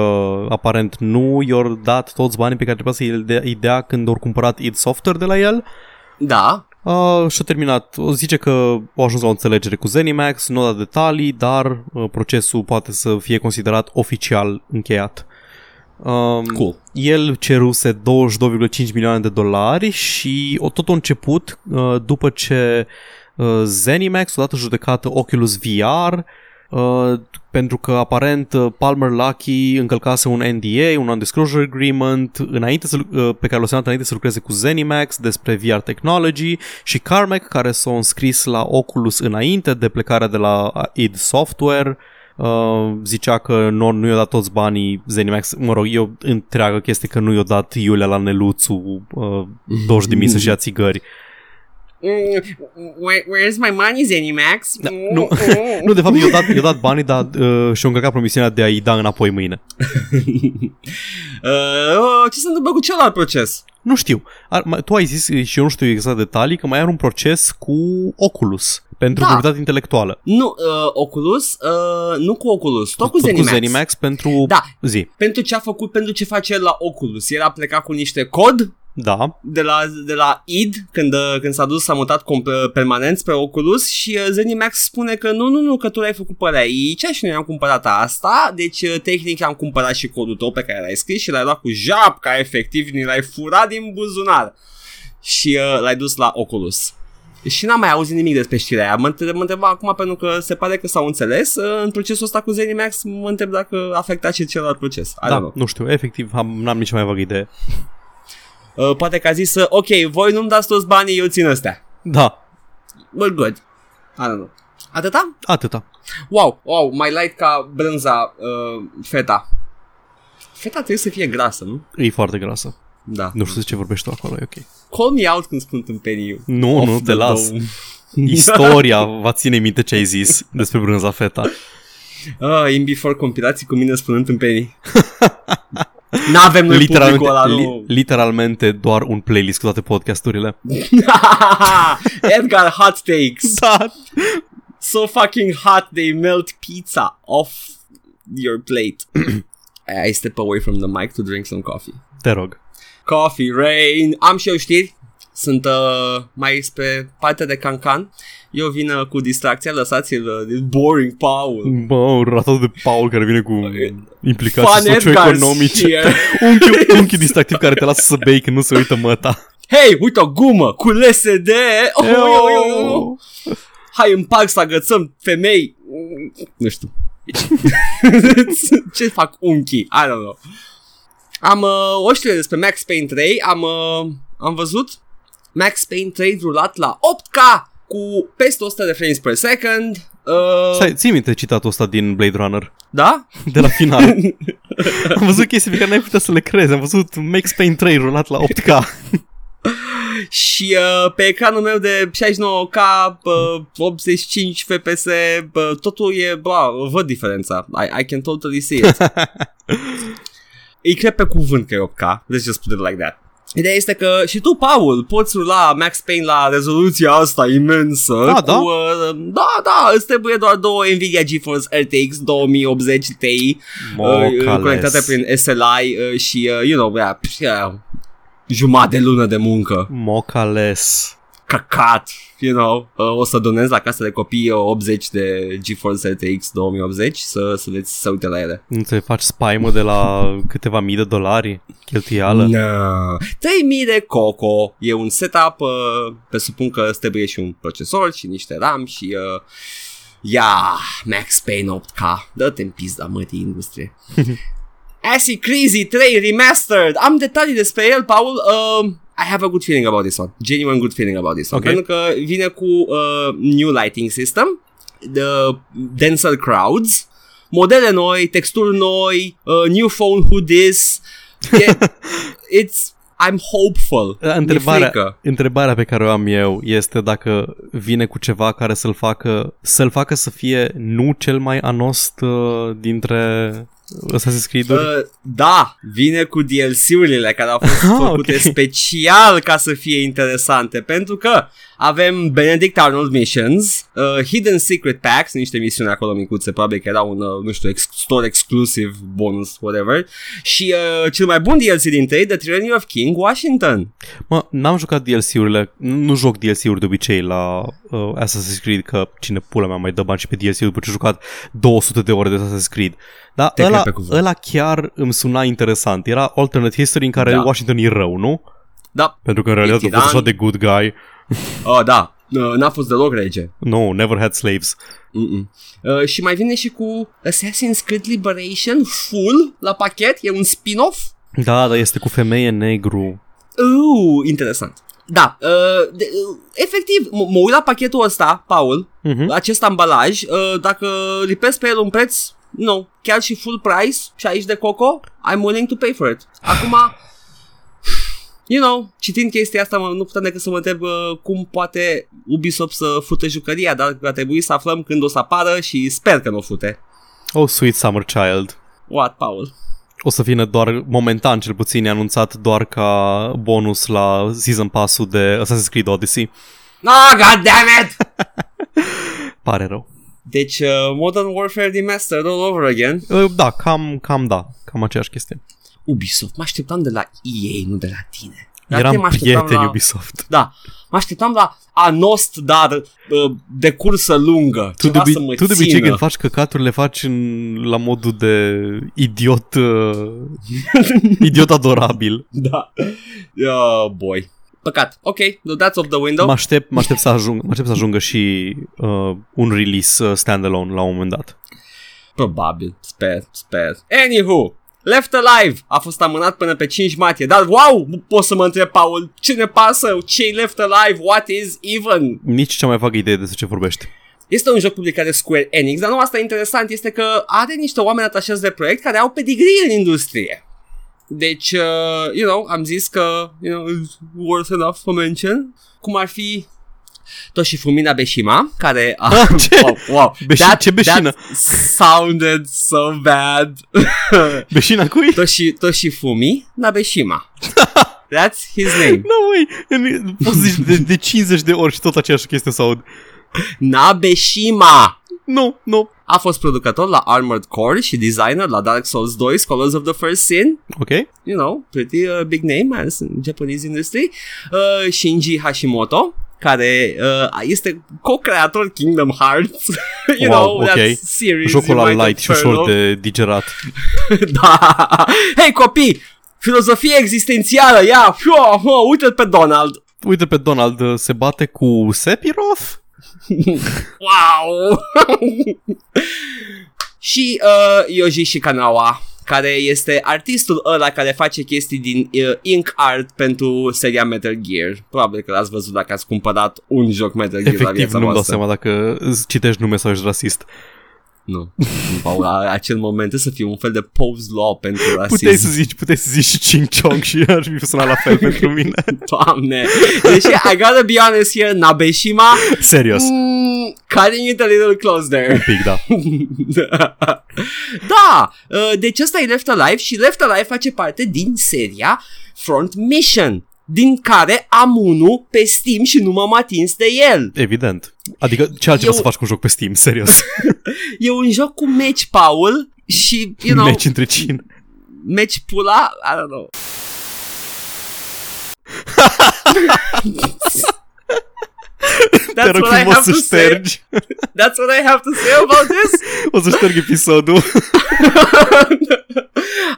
aparent nu i-au dat toți banii pe care trebuia să îi dea, îi dea când au cumpărat id Software de la el. Da, Uh, și-a terminat. O zice că au ajuns la o înțelegere cu Zenimax, nu a dat detalii, dar uh, procesul poate să fie considerat oficial încheiat. Um, cool. el ceruse 22,5 milioane de dolari și o tot a început uh, după ce uh, Zenimax a dat în judecată Oculus VR uh, pentru că aparent uh, Palmer Luckey încălcase un NDA, un Non-Disclosure Agreement înainte să, uh, pe care l-a semnat înainte să lucreze cu Zenimax despre VR Technology și Carmack care s-a înscris la Oculus înainte de plecarea de la id Software Uh, zicea că nu, nu i-a dat toți banii Zenimax, mă rog, eu întreagă chestie că nu i-a dat Iulia la Neluțu uh, 20 de mii să-și ia țigări. Mm, where, where's my money, Zenimax? Da, nu, nu, de fapt, i-a dat, i-a dat banii, dar uh, și-a încălcat promisiunea de a-i da înapoi mâine. uh, ce se întâmplă cu celălalt proces? Nu știu. Ar, mai, tu ai zis și eu nu știu exact detalii că mai are un proces cu Oculus pentru Da. proprietate intelectuală. Nu, uh, Oculus, uh, nu cu Oculus, tot cu Tot Zenimax. cu Zenimax pentru Da. zi. Pentru ce a făcut, pentru ce face el la Oculus. El a plecat cu niște cod Da, de la, de la id când, uh, când s-a dus, s-a mutat comp- permanent spre Oculus și uh, Zenimax spune că nu, nu, nu, că tu l-ai făcut pe aici și noi am cumpărat asta, deci uh, tehnic am cumpărat și codul tău pe care l-ai scris și l-ai luat cu japca, efectiv, ni l-ai furat din buzunar și uh, l-ai dus la Oculus. Și n-am mai auzit nimic despre știrea aia. Mă întreb, mă întreb acum pentru că se pare că s-au înțeles uh, în procesul ăsta cu Zenimax, mă întreb dacă a afectat și celălalt proces. I don't da, know. nu știu, efectiv am, n-am nici mai vagă idee. Uh, poate că a zis, uh, ok, voi nu-mi dați toți banii, eu țin ăstea. Da, We're good. I don't know. Atâta? atâta. Wow, wow, mai light ca brânza uh, feta. Feta trebuie să fie grasă, nu? E foarte grasă. Da. Nu știu de ce vorbești tu acolo, e ok. Call me out când spun tâmpenii. Nu, Off nu, the te las. dome. Istoria va ține minte ce ai zis despre brânza feta. Ah, in before compilații cu mine spunând tâmpenii. N-avem noi Literalmente, publicul ăla, li, nu. literalmente doar un playlist cu toate podcasturile. Edgar Hot Takes. Da. So fucking hot they melt pizza off your plate. I step away from the mic to drink some coffee. Te rog. Coffee Rain. Am și eu știri. Sunt uh, mai spre partea de cancan. Eu vin uh, cu distracția, lăsați-l uh, boring Paul. Bă, ratat de Paul care vine cu implicații Fun Edgar socioeconomice. here. Unchiul, unchiul distractiv care te lasă să bei când nu se uită măta. Hei, uite o gumă cu LSD. Oh, oh, oh, oh, oh. Hai în parc să agățăm femei. Nu știu. Ce fac unchii? I don't know. Am uh, o știre despre Max Payne 3. Am, uh, am văzut Max Payne 3 rulat la 8K cu peste 100 de frames per second. Uh, Stai, ții minte citatul ăsta din Blade Runner? da? De la final. Am văzut chestii pe care n-ai putea să le crezi. Am văzut Max Payne 3 rulat la 8K. Și uh, pe ecranul meu de 69K, uh, 85 FPS, uh, totul e, bla, văd diferența. I, I can totally see it. Îi cred pe cuvânt că e 8K. Let's just put it like that. Ideea este că și tu, Paul, poți rula Max Payne la rezoluția asta imensă. Da, cu, da. Uh, da, da, îți trebuie doar două Nvidia GeForce RTX 2080 Ti uh, conectate prin SLI uh, și, uh, you know, yeah, yeah, jumătate de lună de muncă Mocales. Căcat, you know, uh, o să donez la casa de copii uh, 80 de GeForce RTX 2080 să, să veți să uite la ele. Nu te faci spaimă de la câteva mii de dolari cheltuială? No. 3000 de coco, e un setup, uh, presupun că îți trebuie și un procesor și niște RAM și uh, ia Max Payne 8K, dă-te în pizda mătii industrie. Acid Crazy 3 Remastered. Am detalii despre el, Paul. Uh, I have a good feeling about this one. Genuine good feeling about this one. Ok. Pentru că vine cu uh, new lighting system, the denser crowds, modele noi, texturi noi, uh, new phone who this. E, it's I'm hopeful. Mi-e Întrebarea, frică. întrebarea pe care o am eu este dacă vine cu ceva care să-l facă să-l facă să fie nu cel mai anost uh, dintre Assassin's Creed-uri. Uh, da, vine cu DLC-urile care au fost Ah, făcute ok. special ca să fie interesante, pentru că avem Benedict Arnold Missions, uh, Hidden Secret Packs, niște misiuni acolo micuțe, probabil că era un, uh, nu știu, ex- store exclusive bonus, whatever, și uh, cel mai bun DLC dintre ei, The Tyranny of King Washington. Mă, n-am jucat DLC-urile, nu joc DLC-uri de obicei la uh, Assassin's Creed, că cine pula mea mai dă bani și pe DLC după ce a jucat 200 de ore de Assassin's Creed. Dar Te ăla, cred pe cuvânt. ăla chiar îmi suna interesant. Era alternate history în care Da. Washington e rău, nu? Da, Pentru că în realitate a tiran. fost așa de good guy. Uh, da, uh, n-a fost deloc rege. No, never had slaves. Mm-mm. Uh, și mai vine și cu Assassin's Creed Liberation full la pachet, e un spin-off Da, dar este cu femeie negru. Uh, interesant. Da, uh, de, uh, efectiv, m- mă uit la pachetul ăsta, Paul, Mhm. la acest ambalaj, uh, dacă lipesc pe el un preț, nu, chiar și full price, 60 de coco, I'm willing to pay for it. Acum, you know, citind chestia asta, mă, nu puteam decât să mă întreb uh, cum poate Ubisoft să fute jucăria, dar va trebui să aflăm când o să apară și sper că nu o fute. Oh, Sweet Summer Child. What, Paul? O să vină doar, momentan cel puțin, e anunțat doar ca bonus la Season Pass-ul de Assassin's Creed Odyssey. Oh, god damn it! Pare rău. Deci, uh, Modern Warfare Remastered all over again. Uh, Da, cam, cam da, cam aceeași chestie. Ubisoft, mă așteptam de la EA, nu de la tine. La tine Eram mă așteptam prieteni la... Ubisoft. Da, mă așteptam la Anost, dar uh, de cursă lungă. Tu de, ceva obi- să mă tu de țină. obicei când faci căcaturi le faci în, la modul de idiot uh, idiot adorabil. Da. Oh, boy. Păcat. Ok, that's off the window. Mă aștept, mă aștept să ajung, mă aștept să ajungă și uh, un release uh, standalone la un moment dat. Probabil. Sper, sper. Anywho, Left Alive a fost amânat până pe 5 martie, dar wow, pot să mă întreb, Paul, ce ne pasă? ce Left Alive? What is even? Nici cea mai vagă idee despre ce vorbești. Este un joc publicat de Square Enix, dar nu asta e interesant, este că are niște oameni atașați de proiect care au pedigree în industrie. Deci, uh, you know, am zis că, you know, it's worth enough to mention. Cum ar fi Toshifumi Nabeshima, care a... Ah, ce? Wow, wow. Beșin- ce beșină? that sounded so bad. Beșina cui? Toshi, Toshifumi Nabeshima. That's his name. Nu, măi, poți să zici de, de 50 de ori și tot aceeași chestie să aud. Nabeshima. Nu, nu. A fost producător la Armored Core și designer la Dark Souls 2, Scholars of the First Sin. Ok. You know, pretty uh, big name as in Japanese industry. Uh, Shinji Hashimoto, care uh, este co-creator Kingdom Hearts. you Wow, know, ok. that series Jocul you la might light și have heard ușor of. de digerat. da. Hei copii, filozofie existențială, ia, fio, fio, uite-l pe Donald. Uite pe Donald, uh, se bate cu Sephiroth? Wow! și uh, Yoji Shikanawa, care este artistul ăla care face chestii din uh, ink art pentru seria Metal Gear. Probabil că l-ați văzut dacă ați cumpărat un joc Metal Gear la Efectiv, viața nu-mi dau voastră. seama dacă îți citești nume sau ești rasist. Nu. Paul, la acel moment trebuie să fie un fel de pose law pentru rasism. Puteai să zici, puteai să zici și Ching Chong și ar fi sunat la fel pentru mine. Doamne. Deși, I gotta be honest here, Nabeshima, Serios. mm, cutting it a little close there. Un pic, da. da, uh, deci ăsta e Left Alive și Left Alive face parte din seria Front Mission, din care am unul pe Steam și nu m-am atins de el. Evident. Adică ce altceva Eu- să faci cu un joc pe Steam, serios. E un joc cu meci, Paul, și, you know, Meci între cine. meci pula, I don't know. Te That's rog what I frumos have să to say. ștergi. That's what I have to say about this. O să șterg episodul.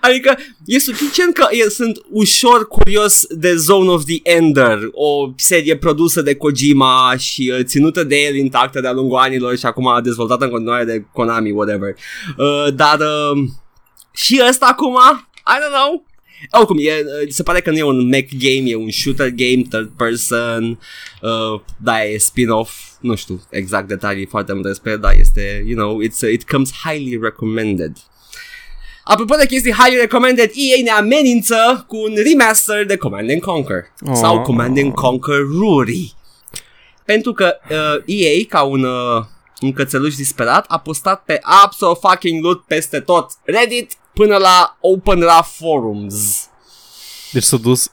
adică e suficient că e, sunt ușor curios de Zone of the Ender, o serie produsă de Kojima și uh, ținută de el intactă de-a lungul anilor și acum dezvoltată în continuare de Konami, whatever. Uh, dar uh, Și ăsta acum, I don't know. Oricum, e, se pare că nu e un mech game, e un shooter game, third person, uh, da, e spin-off, nu știu exact detalii foarte multe despre, dar este, you know, it's, it comes highly recommended. Apropo de chestii highly recommended, EA ne amenință cu un remaster de Command and Conquer. Oh. Sau Command and Conquer Ruri. Pentru că uh, EA, ca un, uh, un cățeluș disperat, a postat pe absolut fucking loot peste tot. Reddit până la Open Ra Forums. Deci s-a dus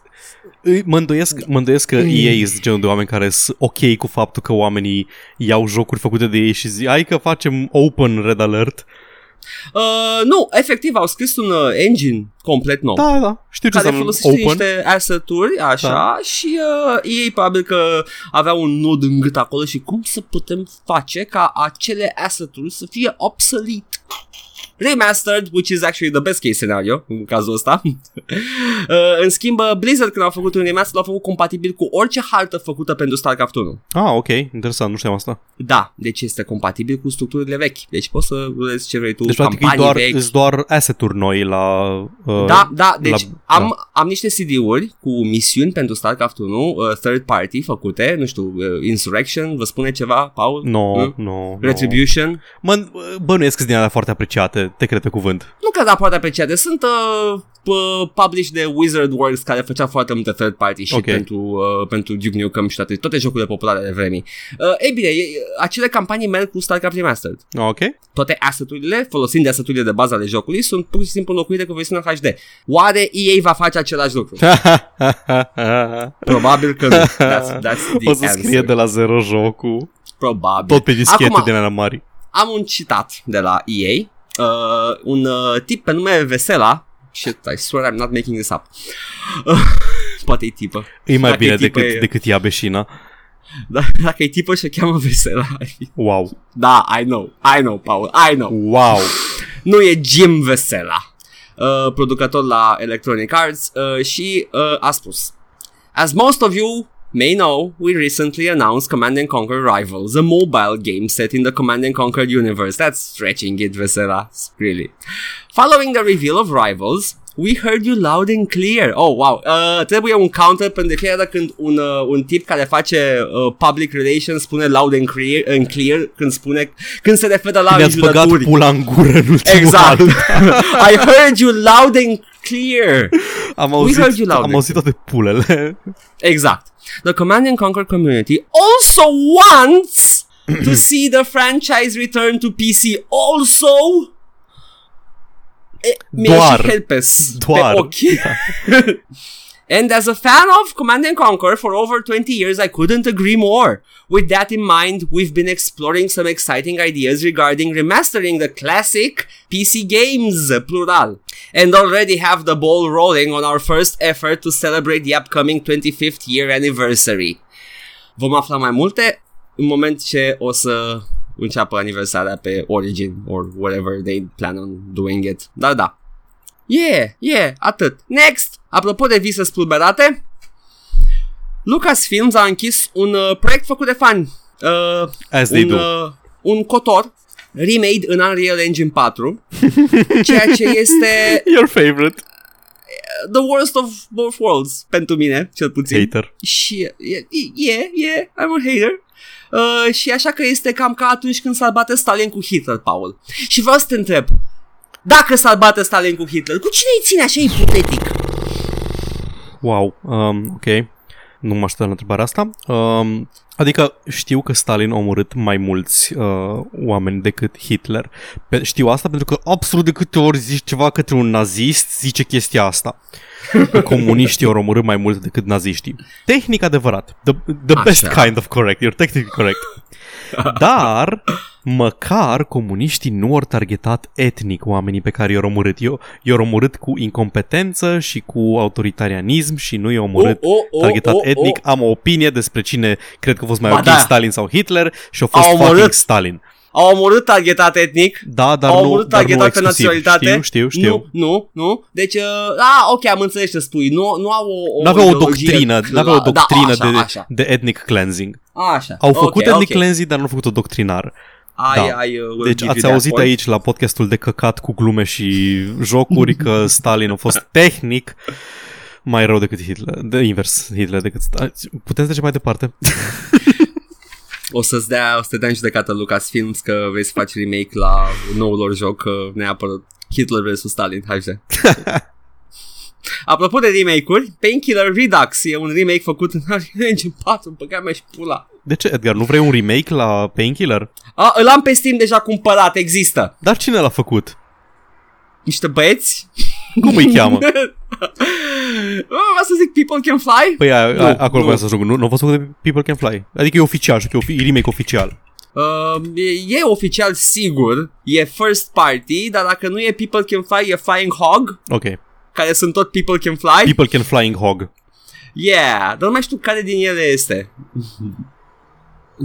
Mă îndoiesc, mă îndoiesc că EA este genul de oameni care sunt ok cu faptul că oamenii iau jocuri făcute de ei și zic hai că facem open red alert Uh, nu, efectiv au scris un uh, engine complet nou. Da, da, știu ce care folosește open. niște asset-uri, așa, da. și uh, ei probabil că aveau un nod în gât acolo și cum să putem face ca acele asset-uri să fie obsolete remastered, which is actually the best case scenario în cazul ăsta. uh, în schimb, Blizzard când au făcut un remaster l-au făcut compatibil cu orice hartă făcută pentru StarCraft 1. Ah, ok, interesant, nu știam asta. Da, deci este compatibil cu structurile vechi. Deci poți să rulezi ce vrei tu, deci, campanii doar, vechi. doar asset-uri noi la... Uh, da, da, deci la, am, da. am niște CD-uri cu misiuni pentru StarCraft 1, uh, third party făcute, nu știu, uh, Insurrection, vă spune ceva, Paul? Nu, no, nu. No, Retribution? No. Mă, bănuiesc că sunt din alea foarte apreciate, te cred pe cuvânt. Nu cred foarte apreciate, sunt uh, published de Wizard Works care făcea foarte multe third party și okay. pentru, uh, pentru Duke Nukem și toate, toate jocurile populare de vremii. Uh, ei bine, e, acele campanii merg cu StarCraft Remastered. Ok. Toate asset-urile, folosind de asset-urile de bază ale jocului, sunt pur și simplu înlocuite cu versiunea HD. Oare EA va face același lucru? Probabil că nu. That's, that's the o să answer. scrie de la zero jocul. Probabil. Tot pe dischete Acum, din alea mari. Am un citat de la EA uh, un uh, tip pe nume Vesela. Shit, I swear I'm not making this up. Uh, Poate e tipă. E mai dacă bine decât, e... decât ea beșina. Da, Dacă e tipă și o cheamă Vesela Wow. Da, I know, I know, Paul, I know. Wow. Nu e Jim Vesela. Uh, Producător la Electronic Arts uh, Și uh, a spus As most of you may know, we recently announced Command and Conquer Rivals, a mobile game set in the Command and Conquer universe. That's stretching it, Vesera, really. Following the reveal of Rivals, We heard you loud and clear. Oh, wow. Uh, trebuie un counter pentru fiecare dată când un, uh, un tip care face uh, public relations spune loud and clear, and clear când spune când se referă la Mi-ați băgat pula în gură în ultimul Exact. I heard you loud and clear. Am auzit, We heard you loud am auzit toate pulele. Exact. The Command and Conquer community also wants to see the franchise return to PC. Also, eh, doar, herpes doar. and as a fan of Command and Conquer for over 20 years, I couldn't agree more. With that in mind, we've been exploring some exciting ideas regarding remastering the classic PC games, plural, and already have the ball rolling on our first effort to celebrate the upcoming 25th year anniversary. Vom afla mai multe în moment ce o să înceapă aniversarea pe Origin or whatever they plan on doing it. Dar da. Yeah, yeah, atât. Next! Apropo de vise spulberate, Lucasfilms a închis un uh, proiect făcut de fani. Uh, As they un, do. Uh, un cotor remade în Unreal Engine 4, ceea ce este... Your favorite. The worst of both worlds, pentru mine, cel puțin. Hater. Și, yeah, yeah, yeah, I'm a hater. Uh, și așa că este cam ca atunci când s-ar bate Stalin cu Hitler, Paul. Și vreau să te întreb, dacă s-ar bate Stalin cu Hitler, cu cine îi ține așa ipotetic? Wow, um, ok. Nu mă așteptam la întrebarea asta. Um, adică știu că Stalin a omorât mai mulți uh, oameni decât Hitler. Pe, știu asta pentru că absolut de câte ori zici ceva către un nazist, zice chestia asta. Comuniștii au omorât mai mult decât naziștii. Tehnic adevărat. The, the best kind of correct. You're technically correct. Dar, măcar comuniștii nu au targetat etnic oamenii pe care i-au omorât. Eu, i-au omorât cu incompetență și cu autoritarianism și nu i-au omorât oh, oh, oh, targetat oh, etnic. Oh. Am o opinie despre cine cred că a fost mai ba ok, da. Stalin sau Hitler și a fost au fucking omorât. Stalin. Au omorât targetat etnic. Da, dar au nu, omorât dar targetat nu pe naționalitate. Știu, știu, știu. Nu, nu, nu. Deci, uh, a, ok, am înțeles ce spui. Nu, nu au o, o N-aveau o doctrină, n-aveau o doctrină da, așa, de, așa. de ethnic cleansing. Așa. Au făcut okay, ethnic okay. cleansing, dar nu au făcut o doctrinar. I, Da. I, uh, will Deci give ați you that auzit point. aici la podcastul de căcat cu glume și jocuri că Stalin a fost tehnic mai rău decât Hitler, de invers Hitler decât Stalin. Putem trece mai departe? O să-ți dea, o să te dea în judecată Lucasfilms că vrei să faci remake la noul lor joc uh, neapărat Hitler vs. Stalin HD. Apropo de remake-uri, Painkiller Redux e un remake făcut în Engine 4, băga mea și pula. De ce, Edgar? Nu vrei un remake la Painkiller? A, îl am pe Steam deja cumpărat, există. Dar cine l-a făcut? Niște băieți? Cum îi cheamă? Vreau să zic People Can Fly? Păi a, Nu, a, acolo nu. vreau să ajung. Nu, nu a fost făcut de People Can Fly. Adică e oficial, știu că e ofi- e remake oficial. Uh, e, e oficial sigur, e first party, dar dacă nu e People Can Fly, e Flying Hog, Ok. care sunt tot People Can Fly. People Can Flying Hog. Yeah, dar nu mai știu care din ele este.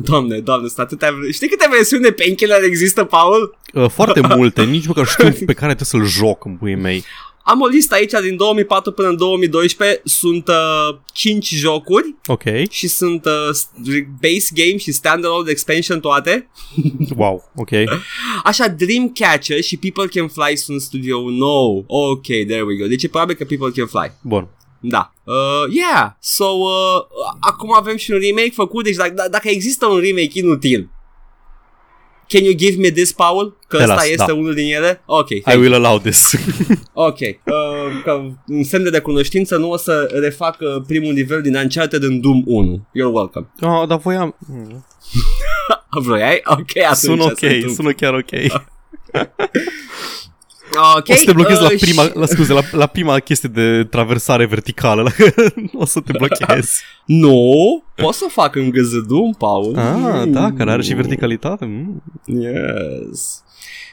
Doamne, doamne, sunt atâtea... Știi câte versiuni de Painkiller există, Paul? Uh, foarte multe, nici măcar știu pe care trebuie să-l joc în puii mei. Am o listă aici din 2004 până în 2012. Sunt uh, 5 jocuri Ok. și sunt uh, base game și standalone expansion toate. Wow, ok. Așa, Dreamcatcher și People Can Fly sunt studio nou. Ok, there we go. Deci e probabil că People Can Fly. Bun. Da. Uh, yeah. So, uh, acum avem și un remake făcut. Deci dacă, d- dacă există un remake inutil, can you give me this, Paul? Că Te ăsta las, este da. unul din ele? Ok. I thank will allow this. Ok. Uh, ca un semn de recunoștință nu o să refac uh, primul nivel din Uncharted în Doom 1. You're welcome. oh, dar voiam... Hmm. Vroiai? Ok, atunci Sună se ok, întâmplă. sună chiar ok. Ok. O să te blochezi la uh, prima, și- la, scuze, la, la prima chestie de traversare verticală. La, o să te blochezi. Nu, pot să o fac în Doom, Paul. Ah, Mm. da, care are și verticalitate. Mm. Yes.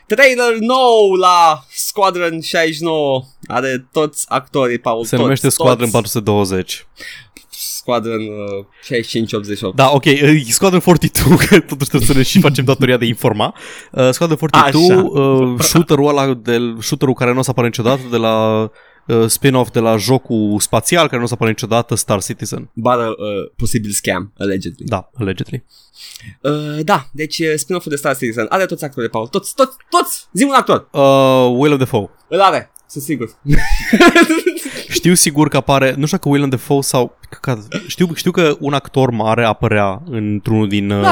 Trailer nou la Squadron 69 are toți actorii, Paul. Se toți, numește toți. Squadron 420. Squadron uh, 65-88. Da, ok, uh, Squadron 42, că totuși trebuie să ne și facem datoria de a informa. Uh, Squadron 42, Așa. uh, shooterul ăla, de, shooterul care nu o să apară niciodată de la uh, spin-off de la jocul spațial care nu o să apară niciodată, Star Citizen. Bară uh, posibil scam, allegedly. Da, allegedly. Uh, da, deci uh, spin-off-ul de Star Citizen are toți actorii, Paul. Toți, toți, toți! Zi un actor! Uh, Will of Dafoe. Îl are, sunt sigur. Știu sigur că apare, nu știu că Willem Dafoe sau... căcat, Știu, știu că un actor mare apărea într-unul din... Uh, da,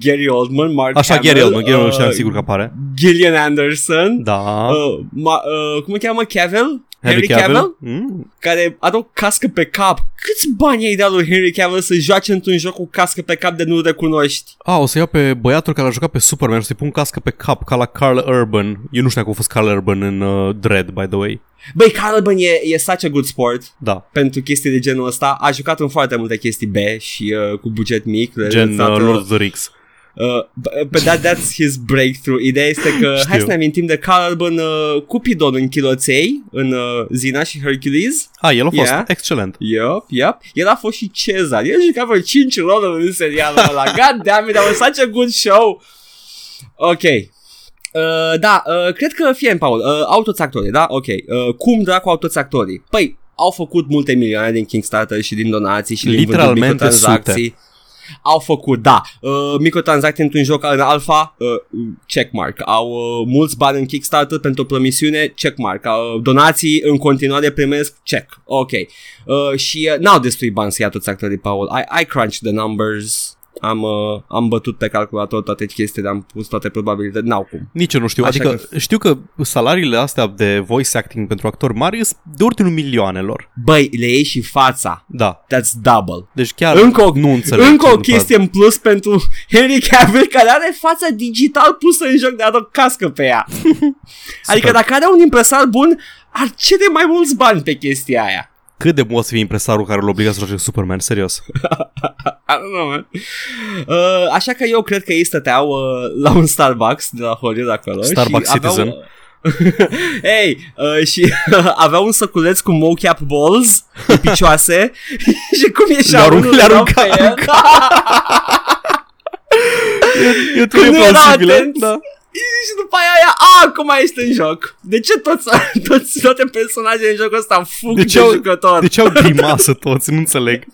Gary Oldman, Mark așa, Hamill, Gary Oldman, Gary Oldman uh, știam sigur că apare. Gillian Anderson. Da. Uh, ma, uh, cum îl cheamă? Cavill? Henry Cavill? Mm. care are o cască pe cap. Câți bani ai dat lui Henry Cavill să joace într-un joc cu cască pe cap de nu recunoști? A, o să iau pe băiatul care a jucat pe Superman și să-i pun cască pe cap, ca la Carl Urban. Eu nu știu dacă a fost Carl Urban în uh, Dread, by the way. Băi, Carl Urban e, e such a good sport Da. pentru chestii de genul ăsta. A jucat în foarte multe chestii B și uh, cu buget mic. Gen Lăsat, uh, Lord of the Rings. Uh, but that, that's his breakthrough. Ideea este că Știu. hai să ne amintim de Carl Urban uh, Cupidon în chiloței, în uh, Zina și Hercules. A, el a fost Yeah. excelent. Yup, yup. El a fost și Cezar. El juca vreo 5 roluri în serialul ăla. God damn it, that was such a good show. Ok. Uh, da, uh, cred că, fie Paul, uh, au toți actorii, da? Ok. Uh, cum dracu au toți actorii? Păi, au făcut multe milioane din Kickstarter și din donații și din vândut Literalmente microtransacții. Au făcut, da, uh, microtransacții într-un joc în alfa, uh, checkmark. Au uh, mulți bani în Kickstarter pentru o promisiune, checkmark. Au uh, donații în continuare primesc, check. Ok. Uh, și uh, n-au destui bani să ia toți actorii, Paul. I, I crunch the numbers. Am, uh, am bătut pe calculator toate chestiile, am pus toate probabilități, n-au cum. Nici eu nu știu. Așa adică știu că salariile astea de voice acting pentru actori mari sunt de ordinul milioanelor. Băi, le iei și fața. Da. That's double. Deci chiar Încă o, nu înțeleg. încă ce o nu chestie în plus pentru Henry Cavill care are fața digital pusă în joc de a o cască pe ea. adică dacă are un impresar bun, ar cere mai mulți bani pe chestia aia. Cât de mult să fie impresarul care îl obliga să joace Superman, serios. I don't know, man. Uh, așa că eu cred că ei stăteau uh, la un Starbucks de la Hollywood acolo. Starbucks și aveau, Citizen. Ei, uh, și aveau un săculeț cu mocap balls pe picioase și cum ieșea Le arunc- unul le erau arunca- pe el. E Când nu era plausibilă, atent. Da. Și după aia, aia a, acum ești în joc. De ce toți, toți toate personajele în jocul ăsta fug De de, ce de au- jucător? De ce au grimasă toți? Nu înțeleg.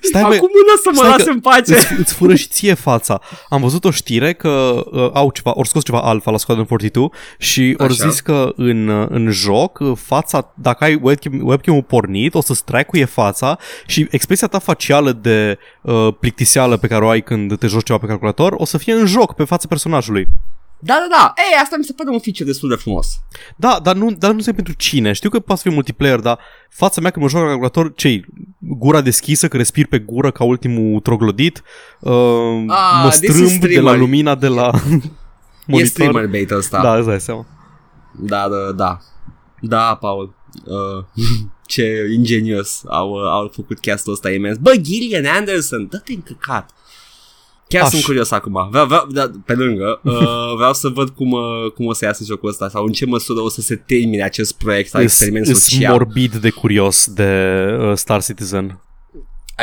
Stai, mă, Acum nu o să mă stai las că în pace. îți, îți fură și ție fața. Am văzut o știre că uh, au ceva, ori scos ceva alfa la Squadron 42 și ori Așa. zis că în, uh, în joc uh, fața, dacă ai webcam, webcam-ul pornit, o să-ți tracuie fața și expresia ta facială de uh, plictiseală pe care o ai când te joci ceva pe calculator o să fie în joc pe fața personajului. Da, da, da. Ei, asta mi se pare un feature destul de frumos. Da, dar nu, dar nu se pentru cine. Știu că poate să fie multiplayer, dar fața mea când mă joc la calculator, ce Gura deschisă, că respir pe gură ca ultimul troglodit, uh, Ah, mă this is strâmb de la streamer. lumina de la E monitor. streamer bait ăsta. Da, îți dai seama. Da, da, da. Da, Paul. Uh, ce ingenios au, uh, au făcut castul ăsta imens. Bă, Gillian Anderson, dă-te în căcat. Chiar Aș. sunt curios acum. Vreau, vreau, da, pe lângă, uh, vreau să văd cum, uh, cum o să iasă jocul ăsta sau în ce măsură o să se termine acest proiect sau experiment Sunt social. morbid de curios de uh, Star Citizen.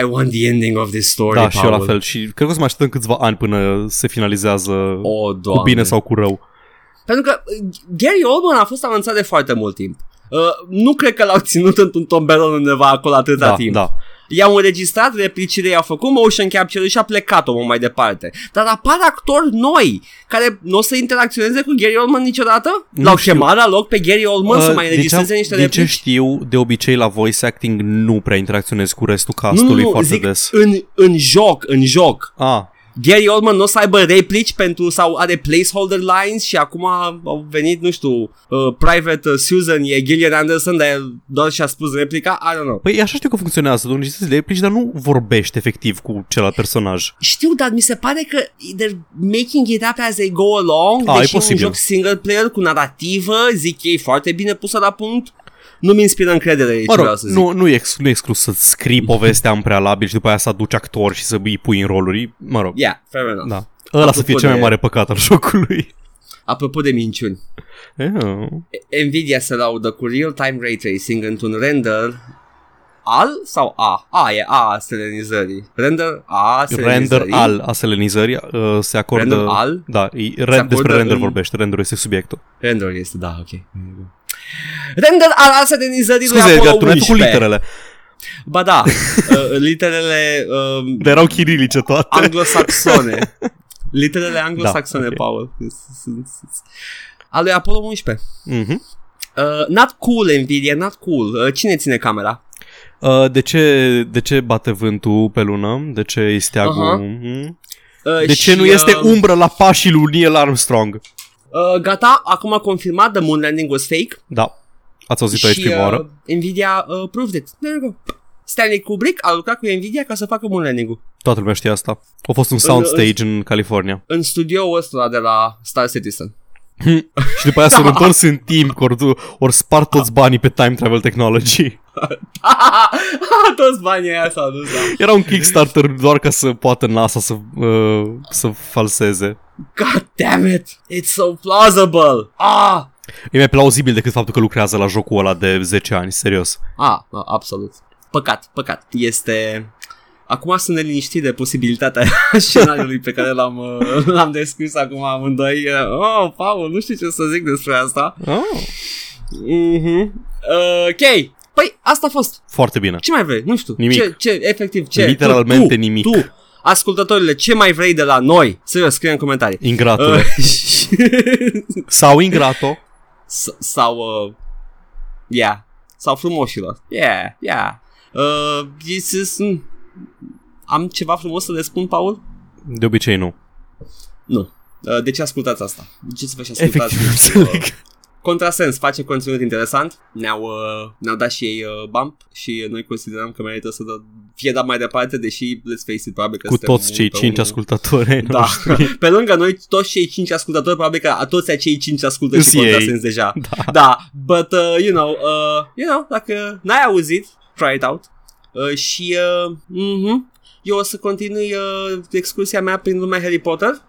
I want the ending of this story, Da, și eu Paul. la fel. Și cred că o să mai așteptăm câțiva ani până se finalizează O, cu doamne. bine sau cu rău. Pentru că uh, Gary Oldman a fost anunțat de foarte mult timp. Uh, nu cred că l-au ținut într-un tomberon undeva acolo atâta Da, timp. da. I-au înregistrat replicile, i-au făcut motion capture și a plecat omul mai departe. Dar apar actori noi care nu o să interacționeze cu Gary Oldman niciodată? Nu L-au știu. chemat la loc pe Gary Oldman să Uh, mai deci înregistreze am- niște din ce replici? știu, de obicei la voice acting nu prea interacționezi cu restul Nu, nu, castului nu, foarte zic des. în, în joc, în joc. Ah, Gary Oldman nu o să aibă replici pentru sau are placeholder lines și acum au venit, nu știu, uh, Private uh, Susan e Gillian Anderson, dar el doar și-a spus replica, I don't know. Păi așa știu că funcționează, tu înregistrezi replici, dar nu vorbești efectiv cu celălalt personaj. Știu, dar mi se pare că they're making it up as they go along. Ah, e deși e un posibil. joc single player cu narrativă, zic ei, foarte bine pusă la punct. Nu mi inspiră încredere aici, Mă vreau rog, să zic. nu, nu, e ex, nu e exclus să scrii povestea în prealabil și după aia să aduci actori și să îi pui în roluri. Mă rog, Yeah, fair enough. da. Ăla să Apropo fie cel mai de- mare păcat al jocului. Apropo de minciuni, Yeah. Nvidia se laudă cu real-time ray tracing într-un render al sau A? A e A a selenizării. Render A a Render selenizării. al a selenizării uh, se acordă... Render al? Da, e, re, acordă despre render în- vorbește, renderul este subiectul. Render este, da, ok. Render al a selenizării lui Scuze, Edgar, Apollo tu n-ai făcut 11. literele, Ba da, uh, literele uh, dar erau chirilice toate. anglosaxone. Literele anglosaxone, Da, ok. Paul. A lui Apollo 11. Mhm. Uh, not cool, Nvidia, not cool. Uh, cine ține camera? Uh, de, ce, de ce bate vântul pe lună? De ce e steagul? Aha. Mhm. Uh, De ce și, nu este uh, umbră la pașii lui Neil Armstrong? Uh, gata, acum a confirmat the moon landing was fake. Da, ați auzit aici și prima oară. uh, Nvidia uh, proved it. There you go. Stanley Kubrick a lucrat cu Nvidia ca să facă moon landing-ul. Toată lumea știe asta. A fost un soundstage în California. În studioul ăsta de la Star Citizen. Și după aia s-au întors în timp, ori, ori spart toți banii pe time travel technology. Toți banii aia s-au dus, da. Era un Kickstarter doar ca să poată NASA să, uh, să falseze. God damn it! It's so plausible! Ah! E mai plauzibil decât faptul că lucrează la jocul ăla de 10 ani, serios. Ah, ah, absolut. Păcat, păcat. Este... Acum sunt neliniștit de posibilitatea scenariului pe care l-am, uh, l-am descris acum amândoi. Oh, Paul, nu știu ce să zic despre asta. Oh. Mhm. Uh, ok. Păi, asta a fost. Foarte bine. Ce mai vrei? Nu știu. Nimic. Ce, ce, efectiv, ce? Literalmente tu, tu, nimic. Tu, ascultătorile, ce mai vrei de la noi? Serios, scrie în comentarii. Ingratule. Uh, Sau ingrato. S- sau uh, yeah sau frumoșilor yeah yeah uh, this is, mm, am ceva frumos să le spun Paul De obicei nu. nu uh, de ce ascultați asta de ce să vă și ascultați Efectiv, nu știu, uh, înțeleg. Contrasens face conținut interesant ne-au, uh, ne-au dat și ei uh, bump și noi considerăm că merită să dă, fie dat mai departe deși let's face it probabil că Cu suntem toți cei unul pe 5 unul. ascultători ai Da, noștri. pe lângă noi, toți cei cinci ascultători, probabil că toți acei cinci ascultă și Îs ei. contrasens deja. Da. Da, but, uh, you know, uh, you know, dacă n-ai auzit, try it out. Uh, și, uh, mhm, eu o să continui uh, excursia mea prin lumea Harry Potter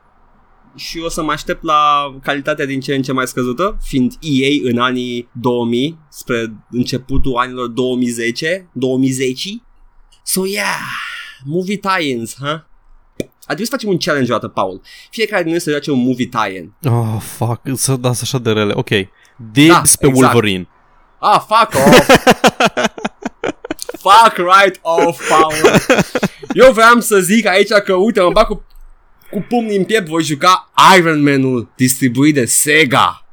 și o să mă aștept la calitatea din ce în ce mai scăzută, fiind EA în anii 2000, spre începutul anilor 2010, 2010. So, yeah, movie tie-ins, huh? A trebuit să facem un challenge o dată, Paul. Fiecare din noi să joace un movie tie-in. Oh, fuck, să dați așa de rele. Ok. Dibs Da, pe exact. Wolverine. Ah, fuck off! Fuck right off, Paul. Eu vreau să zic aici că, uite, mă bag cu, cu pumnii în piept, voi juca Iron Man-ul distribuit de Sega.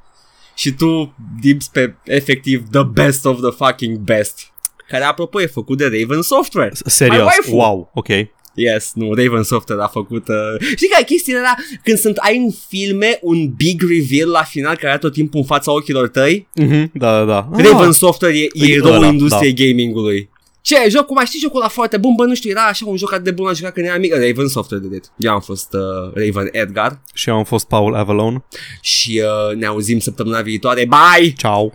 Și tu dibs pe efectiv the best of the fucking best. Care, apropo, e făcut de Raven Software. My Serios, waifu. wow, ok. Yes, nu, Raven Software a făcut... Uh... Știi care e chestia era când sunt, ai în filme un big reveal la final care era tot timpul în fața ochilor tăi? Mhm, da, da, da. Ah. Raven Software e, e E eroul ăla, industriei gamingului. Ce, jocul, mai știi jocul ăla foarte bun? Bă, nu știu, era așa un joc atât de bun, la jucat când eram mic. Raven Software de it. Eu am fost uh, Raven Edgar Și eu am fost Paul Avalon. și uh, ne auzim săptămâna viitoare. Bye! Ciao.